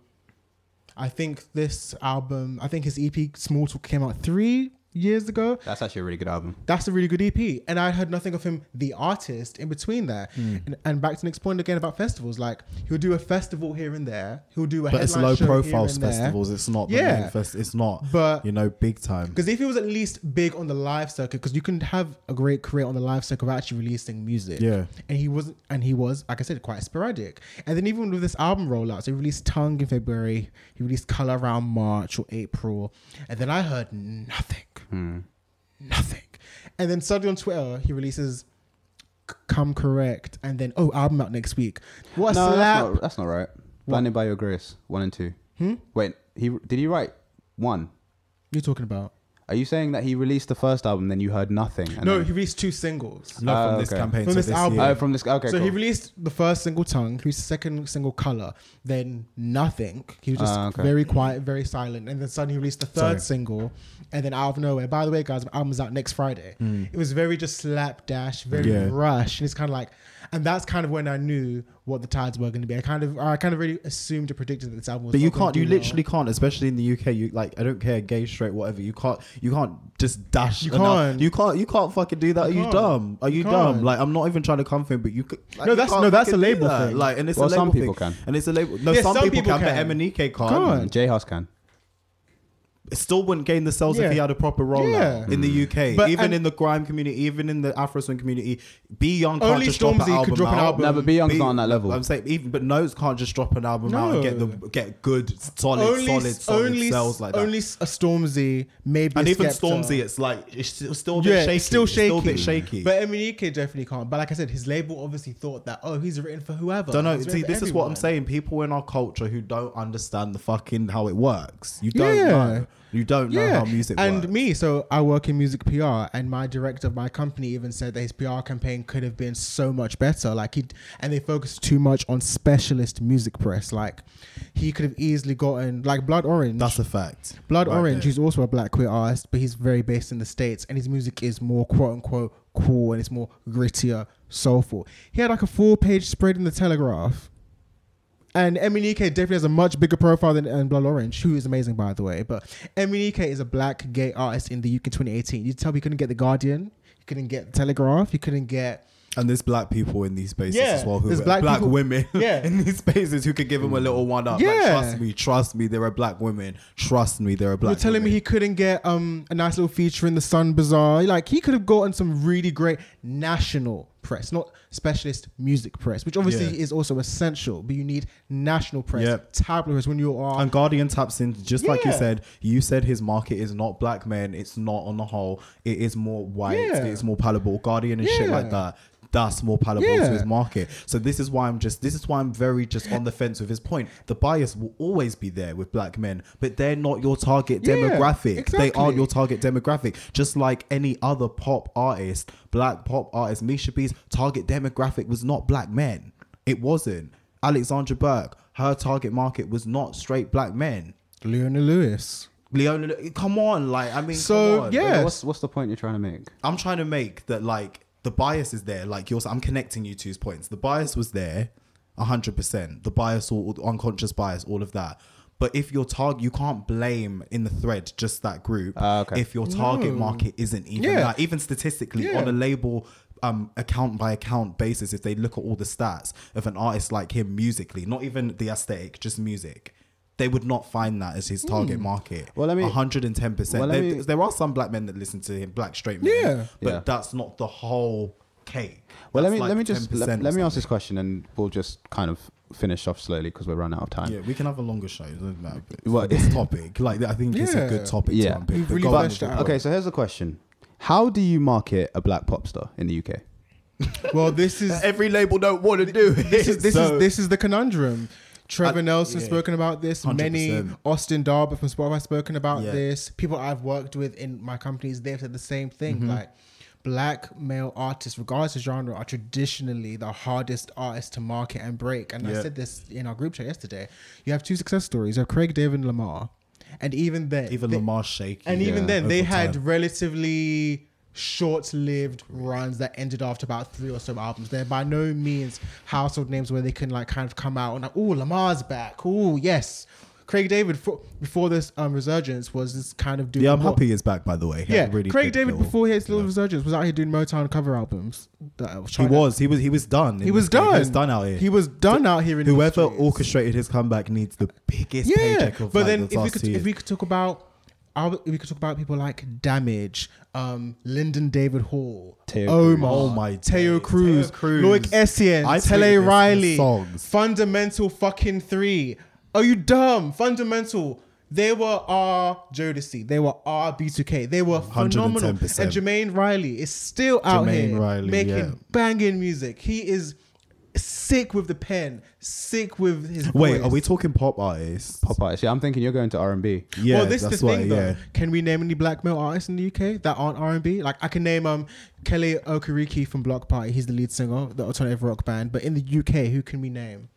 I think this album, I think his EP Small Talk came out three years ago. That's actually a really good album. That's a really good EP. And I heard nothing of him, the artist, in between there. Hmm. And, and back to Nick's point again about festivals. Like he'll do a festival here and there. He'll do a But it's low show profile here and there. festivals. It's not the Yeah. main fest. It's not, But- you know, big time. Because if he was at least big on the live circuit, because you can have a great career on the live circuit without actually releasing music. Yeah. And he wasn't, and he was, like I said, quite sporadic. And then even with this album rollout, so he released Tongue in February, he released Color around March or April, and then I heard nothing, nothing. And then suddenly on Twitter, he releases Come Correct, and then oh, album out next week. What a No, slap! that's not, that's not right. Blinded by Your Grace, one and two. Hmm? Wait, he did he write one? You're talking about? Are you saying that he released the first album, then you heard nothing? and No, then- he released two singles. No, Ah, from this okay. campaign From to this this album. Oh, from this. Okay, so cool. he released the first single tongue, he released the second single color, then nothing. He was just Ah, okay. very quiet, very silent. And then suddenly he released the third Sorry. single, and then out of nowhere, by the way, guys, my album's out next Friday. It was very just slapdash, very. Yeah. rush. And it's kind of like and that's kind of when I knew what the tides were going to be. I kind of I kind of really assumed or predicted that this album was But you not gonna can't. You do well. literally can't, especially in the UK. You like, I don't care, gay, straight, whatever. You can't. You can't just dash. You an al- can't. You can't. You can't fucking do that. Are You you can't. dumb? Are you, You dumb? can't. Like, I'm not even trying to come for him, but you could. Like, No, you that's- can't no, that's fucking a do label that. thing. Like, and it's Well, a label some people thing. can. and it's a label. No, Yeah, some, some people, people can, can. but MNEK can't. Can't. J Hus can. It still wouldn't gain the sales Yeah. if he had a proper rollout Yeah. in the mm. UK. But- even in the grime community, even in the Afro swing community, B Young can't Only just drop an Stormzy could album drop an album. No, but B Young's not on that level. I'm saying even, but Not3s can't just drop an album out and get the get good, solid, only solid, solid only sales like that. only a Stormzy maybe and a even Skepta. Stormzy, it's like it's still, still a bit yeah, shaky. it's still It's shaky. still a bit shaky. But MNEK definitely can't. But like I said, his label obviously thought that oh, he's written for whoever. don't know. He's See, written for this is what I'm saying. People in our culture who don't understand the fucking how it works. You don't Yeah. know. You don't know how music and works. me, so I work in music PR, and my director of my company even said that his PR campaign could have been so much better. Like he, and they focused too much on specialist music press. Like he could have easily gotten like Blood Orange. That's a fact. Blood Right Orange, there. who's also a black queer artist, but he's very based in the States and his music is more quote unquote cool and it's more grittier, soulful. He had like a four page spread in the Telegraph. And MNEK definitely has a much bigger profile than um, Blood Orange, who is amazing by the way. But MNEK is a black gay artist in the UK 2018. You tell me he couldn't get the Guardian, he couldn't get Telegraph, he couldn't get And there's black people in these spaces Yeah, as well. Who there's black, black people- women Yeah. in these spaces who could give him a little one up. Like, Yeah. trust me, trust me, there are black women. Trust me, there are black You're telling me he couldn't get um a nice little feature in the Sun Bazaar? Like he could have gotten some really great national press, not specialist music press, which obviously Yeah. is also essential. But you need national press, Yep. tabloid press when you are. And Guardian taps in, just like you said. You said his market is not black men. It's not on the whole. It is more white. Yeah. It's more palatable. Guardian and shit like that. That's more palatable Yeah. to his market. So this is why I'm just. This is why I'm very just on the fence with his point. The bias will always be there with black men, but they're not your target Yeah, demographic. They aren't your target demographic. Just like any other pop artist, black pop artist, Misha B's target demographic was not black men. It wasn't. Alexandra Burke, her target market was not straight black men. Leona Lewis. Leona, come on, like I mean, So, come on. yeah. What's what's the point you're trying to make? I'm trying to make that like the bias is there. Like yours, I'm connecting you to his points. The bias was there, hundred percent. The bias, or the unconscious bias, all of that. But if your target, you can't blame in the thread just that group. Ah, okay. If your target No. market isn't even Yeah. that, even statistically Yeah. on a label um account by account basis, if they look at all the stats of an artist like him musically, not even the aesthetic, just music. They would not find that as his target hmm. market. Well, let me- 110%. well, let there, me- there are some black men that listen to him, black straight men. Yeah. But Yeah. that's not the whole cake. Well, let me like let me just let, let me ask this question, and we'll just kind of finish off slowly because we're running out of time. Yeah, we can have a longer show. Doesn't matter. But Well, this topic, like I think it's a good topic Yeah. to unpick. We've But really go on fleshed with it the out. Okay, so here's the question: How do you market a black pop star in the UK? Well, this is. Every label don't want to do it. this is this so- is this is the conundrum. Trevor I- Nelson yeah. spoken about this. Many 100%. Austin Daboh from Spotify spoken about Yeah. this. People I've worked with in my companies, they've said the same thing. Mm-hmm. Like black male artists, regardless of genre, are traditionally the hardest artists to market and break. And I said this in our group chat yesterday. You have two success stories. of Craig David and Lemar. And even then even they- Lemar shaky. and even then, they had relatively short-lived runs that ended after about three or so albums. They're by no means household names where they can like kind of come out and like, oh, Lemar's back. Oh, yes. Craig David for, before this um, resurgence was this kind of doing. Yeah, I'm more- happy he's back. By the way, He Yeah, really Craig David little- before his little yeah. resurgence was out here doing Motown cover albums. Was He trying to- was. He was. He was done. He was done. He was done out here. He was done out here in Whoever orchestrated his comeback needs the biggest Yeah, paycheck of but like, then the if we could if we could talk about. Our- We could talk about people like Damage, um, Lyndon David Hall, Teo Omar, Cruz. Oh my Teo. Cruz, Teo Cruz. Loick Essien, I Tele tweeted this in Riley, songs. Fundamental fucking Three. Are you dumb? Fundamental. They were our Jodeci. They were our B2K. They were phenomenal. 110%. And Jermaine Riley is still out Jermaine here Riley, making yeah. banging music. He is sick with the pen, sick with his Wait, voice. are we talking pop artists? Pop artist. Yeah, I'm thinking you're going to R and B. Yeah, well, this is that's the why. thing though. yeah. Can we name any black male artists in the UK that aren't R and B? Like I can name um Kele Okereke from Bloc Party. He's the lead singer, of the alternative rock band. But in the UK, who can we name?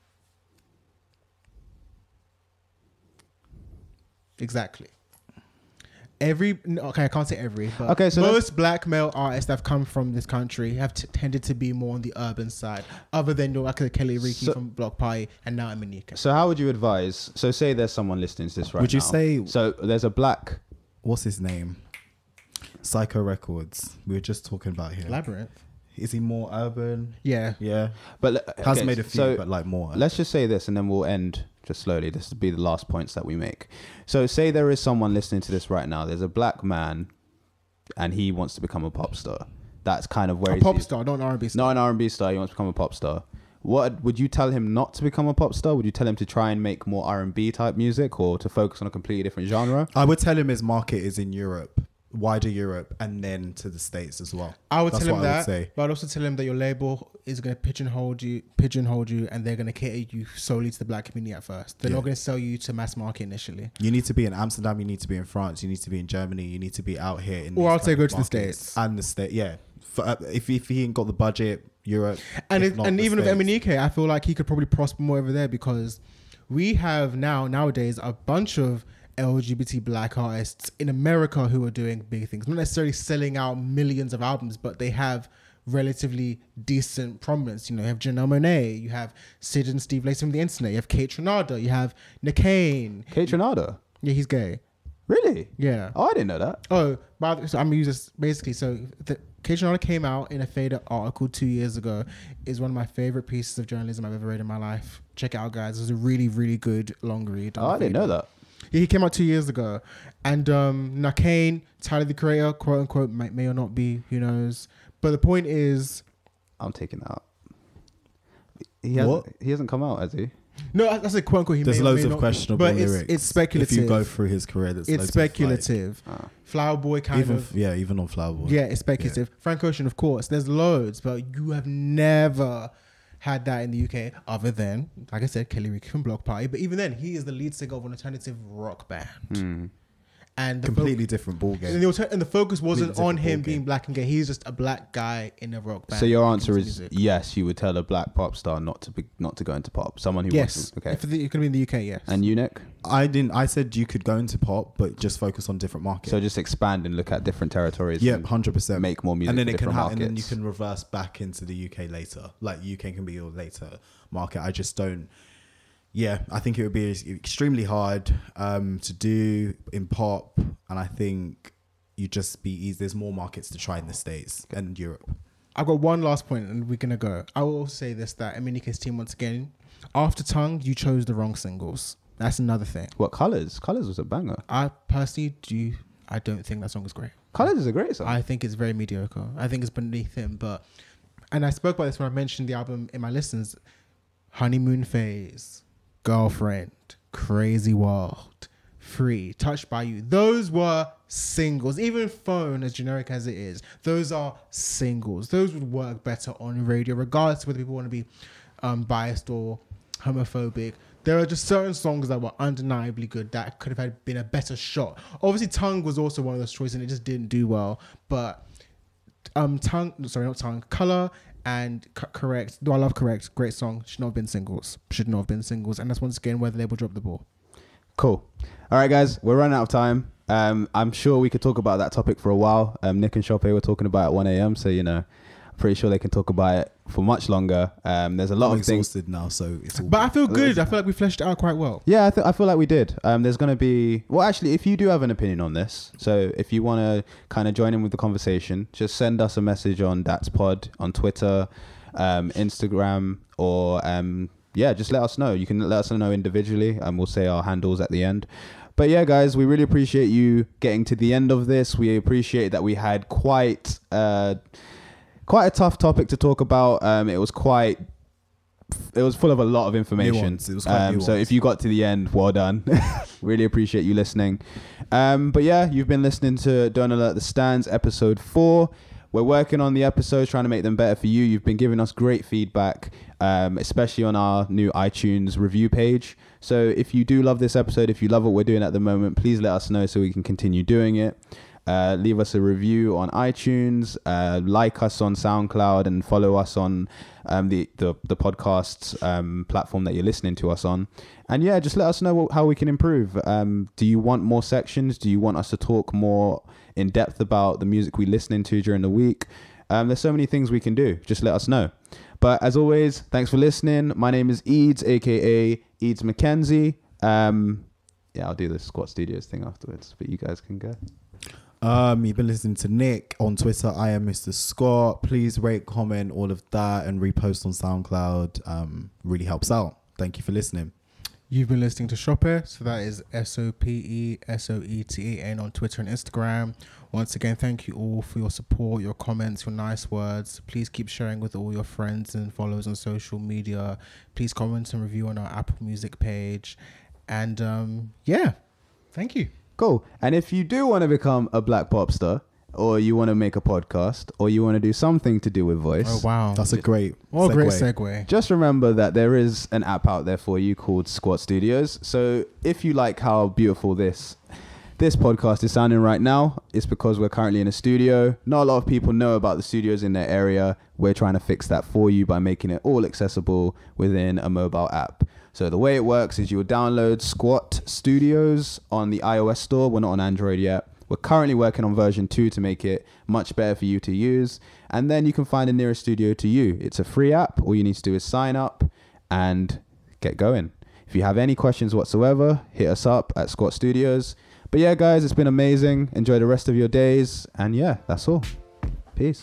Exactly. Every okay, I can't say every, but Okay, so most black male artists that have come from this country have t- tended to be more on the urban side, other than your like a Kele Okereke So- from Bloc Party, and now I'm in UK. So how would you advise? So say there's someone listening to this right now? Would you now. say- so? There's a black. What's his name? Syco Records. We were just talking about here. Labrinth. Is he more urban? Yeah. Yeah. But le- Has made a few, so but like more. Let's just say this, and then we'll end just slowly. This will be the last points that we make. So say there is someone listening to this right now. There's a black man, and he wants to become a pop star. That's kind of where A pop star, not an R&B star. Not an R&B star. He wants to become a pop star. What would you tell him not to become a pop star? Would you tell him to try and make more R&B type music, or to focus on a completely different genre? I would tell him his market is in Europe, wider Europe, and then to the states as well. I would That's tell him I that, say. but I'd also tell him that your label is going to pigeonhole you, pigeonhole you, and they're going to cater you solely to the black community at first. They're Yeah. not going to sell you to mass market initially. You need to be in Amsterdam. You need to be in France. You need to be in Germany. You need to be out here in. Or I'll say go to the. States. and the state. Yeah, For, uh, if if he ain't got the budget, Europe, And if if, and even with States. MNEK, I feel like he could probably prosper more over there because we have now nowadays a bunch of LGBT black artists in America who are doing big things. Not necessarily selling out millions of albums, but they have relatively decent prominence. You know, you have Janelle Monáe, you have Syd and Steve Lacy from the internet, you have Kaytranada, you have Kehlani. Kate Trinada. Yeah, he's gay. Really? Yeah. Oh, I didn't know that. Oh, by the, so I'm using this basically. So the Kaytranada came out in a Fader article two years ago. Is one of my favorite pieces of journalism I've ever read in my life. Check it out, guys. It was a really, really good long read. Oh, I didn't Fader. know that. Yeah, he came out two years ago, and um, Kehlani, Tyler the Creator, quote unquote, may, may or not be. Who knows? But the point is, I'm taking that out. He hasn't, What? he hasn't come out, has he? no, I said quote unquote. He There's may or loads may of not be, questionable but lyrics. It's, it's speculative. If you go through his career, there's it's loads of, like- speculative. Ah. Flower Boy kind even of. yeah, even on Flower Boy. Yeah, it's speculative. Frank Ocean, of course. There's loads, but you have never had that in the UK, other than, like I said, Kele Okereke from Bloc Party. But even then, he is the lead singer of an alternative rock band. Hmm. And the fo- completely different ball and game. the, alter- and the focus wasn't on him ballgame. being black and gay. He's just a black guy in a rock band. So your answer is music. yes. You would tell a black pop star not to be not to go into pop. Someone who yes. wants to, okay. If the, you're going to be in the UK, yes. And you, Nick? I didn't. I said you could go into pop, but just focus on different markets. So just expand and look at different territories. yeah, hundred percent. Make more music. and then for it can different ha- and then you can reverse back into the UK later. Like UK can be your later market. I just don't. Yeah, I think it would be extremely hard um, to do in pop, and I think you just be easy. There's more markets to try in the states and Europe. I've got one last point and we're gonna go. I will say this that MNEK's team once again, after tongue, you chose the wrong singles. That's another thing. What colors? Colors was a banger. I personally do I don't think that song is great. Colors is a great song. I think it's very mediocre. I think it's beneath him, but and I spoke about this when I mentioned the album in my listens. Honeymoon Phase, Girlfriend, Crazy World, Free, Touched by You. Those were singles. Even Phone, as generic as it is, those are singles. Those would work better on radio, regardless of whether people want to be um, biased or homophobic. There are just certain songs that were undeniably good that could have had been a better shot. Obviously, Tongue was also one of those choices, and it just didn't do well. But um, tongue, sorry, not tongue, color and correct. Do I love correct? Great song. Should not have been singles. Should not have been singles. And that's once again where the label dropped the ball. Cool. All right, guys, we're running out of time. Um, I'm sure we could talk about that topic for a while. Um, Nick and Chope were talking about at 1 a.m. So you know, pretty sure they can talk about it for much longer. Um, there's a lot I'm of things. exhausted now, so it's all But I feel good. I feel like we fleshed it out quite well. Yeah, I, th- I feel like we did. Um, there's going to be, well, actually, if you do have an opinion on this, so if you want to kind of join in with the conversation, just send us a message on That's Pod on Twitter, um, Instagram, or um, yeah, just let us know. You can let us know individually, and we'll say our handles at the end. But yeah, guys, we really appreciate you getting to the end of this. We appreciate that we had quite, uh, quite a tough topic to talk about. Um, it was quite it was full of a lot of information. It was um, so if you got to the end, well done. really appreciate you listening. Um, but yeah, you've been listening to Don't Alert the Stans, episode four. We're working on the episodes, trying to make them better for you. You've been giving us great feedback, um, especially on our new iTunes review page. So if you do love this episode, if you love what we're doing at the moment, please let us know so we can continue doing it. Uh, leave us a review on iTunes, uh, like us on SoundCloud, and follow us on um, the the the podcast um, platform that you're listening to us on. And yeah, just let us know how we can improve. Um, do you want more sections? Do you want us to talk more in depth about the music we're listening to during the week? Um, there's so many things we can do. Just let us know. But as always, thanks for listening. My name is Eads, aka Eads McKenzie. Um, yeah, I'll do the Squat Studios thing afterwards, but you guys can go. Um, you've been listening to Nick on Twitter. I am Mr. Scott. Please rate, comment, all of that, and repost on SoundCloud. Um, really helps out. Thank you for listening. You've been listening to Shopper, so that is S O P E S O E T A N on Twitter and Instagram. Once again, thank you all for your support, your comments, your nice words. Please keep sharing with all your friends and followers on social media. Please comment and review on our Apple Music page. And um, yeah, thank you. Cool. And if you do want to become a black pop star, or you want to make a podcast, or you want to do something to do with voice, Oh wow, That's a great. oh great segue. segue. just remember that there is an app out there for you called Squat Studios. So if you like how beautiful this this podcast is sounding right now, it's because we're currently in a studio. Not a lot of people know about the studios in their area. We're trying to fix that for you by making it all accessible within a mobile app. So the way it works is you will download Squat Studios on the iOS store. We're not on Android yet. We're currently working on version 2 to make it much better for you to use. And then you can find the nearest studio to you. It's a free app. All you need to do is sign up and get going. If you have any questions whatsoever, hit us up at Squat Studios. But yeah, guys, it's been amazing. Enjoy the rest of your days. And yeah, that's all. Peace.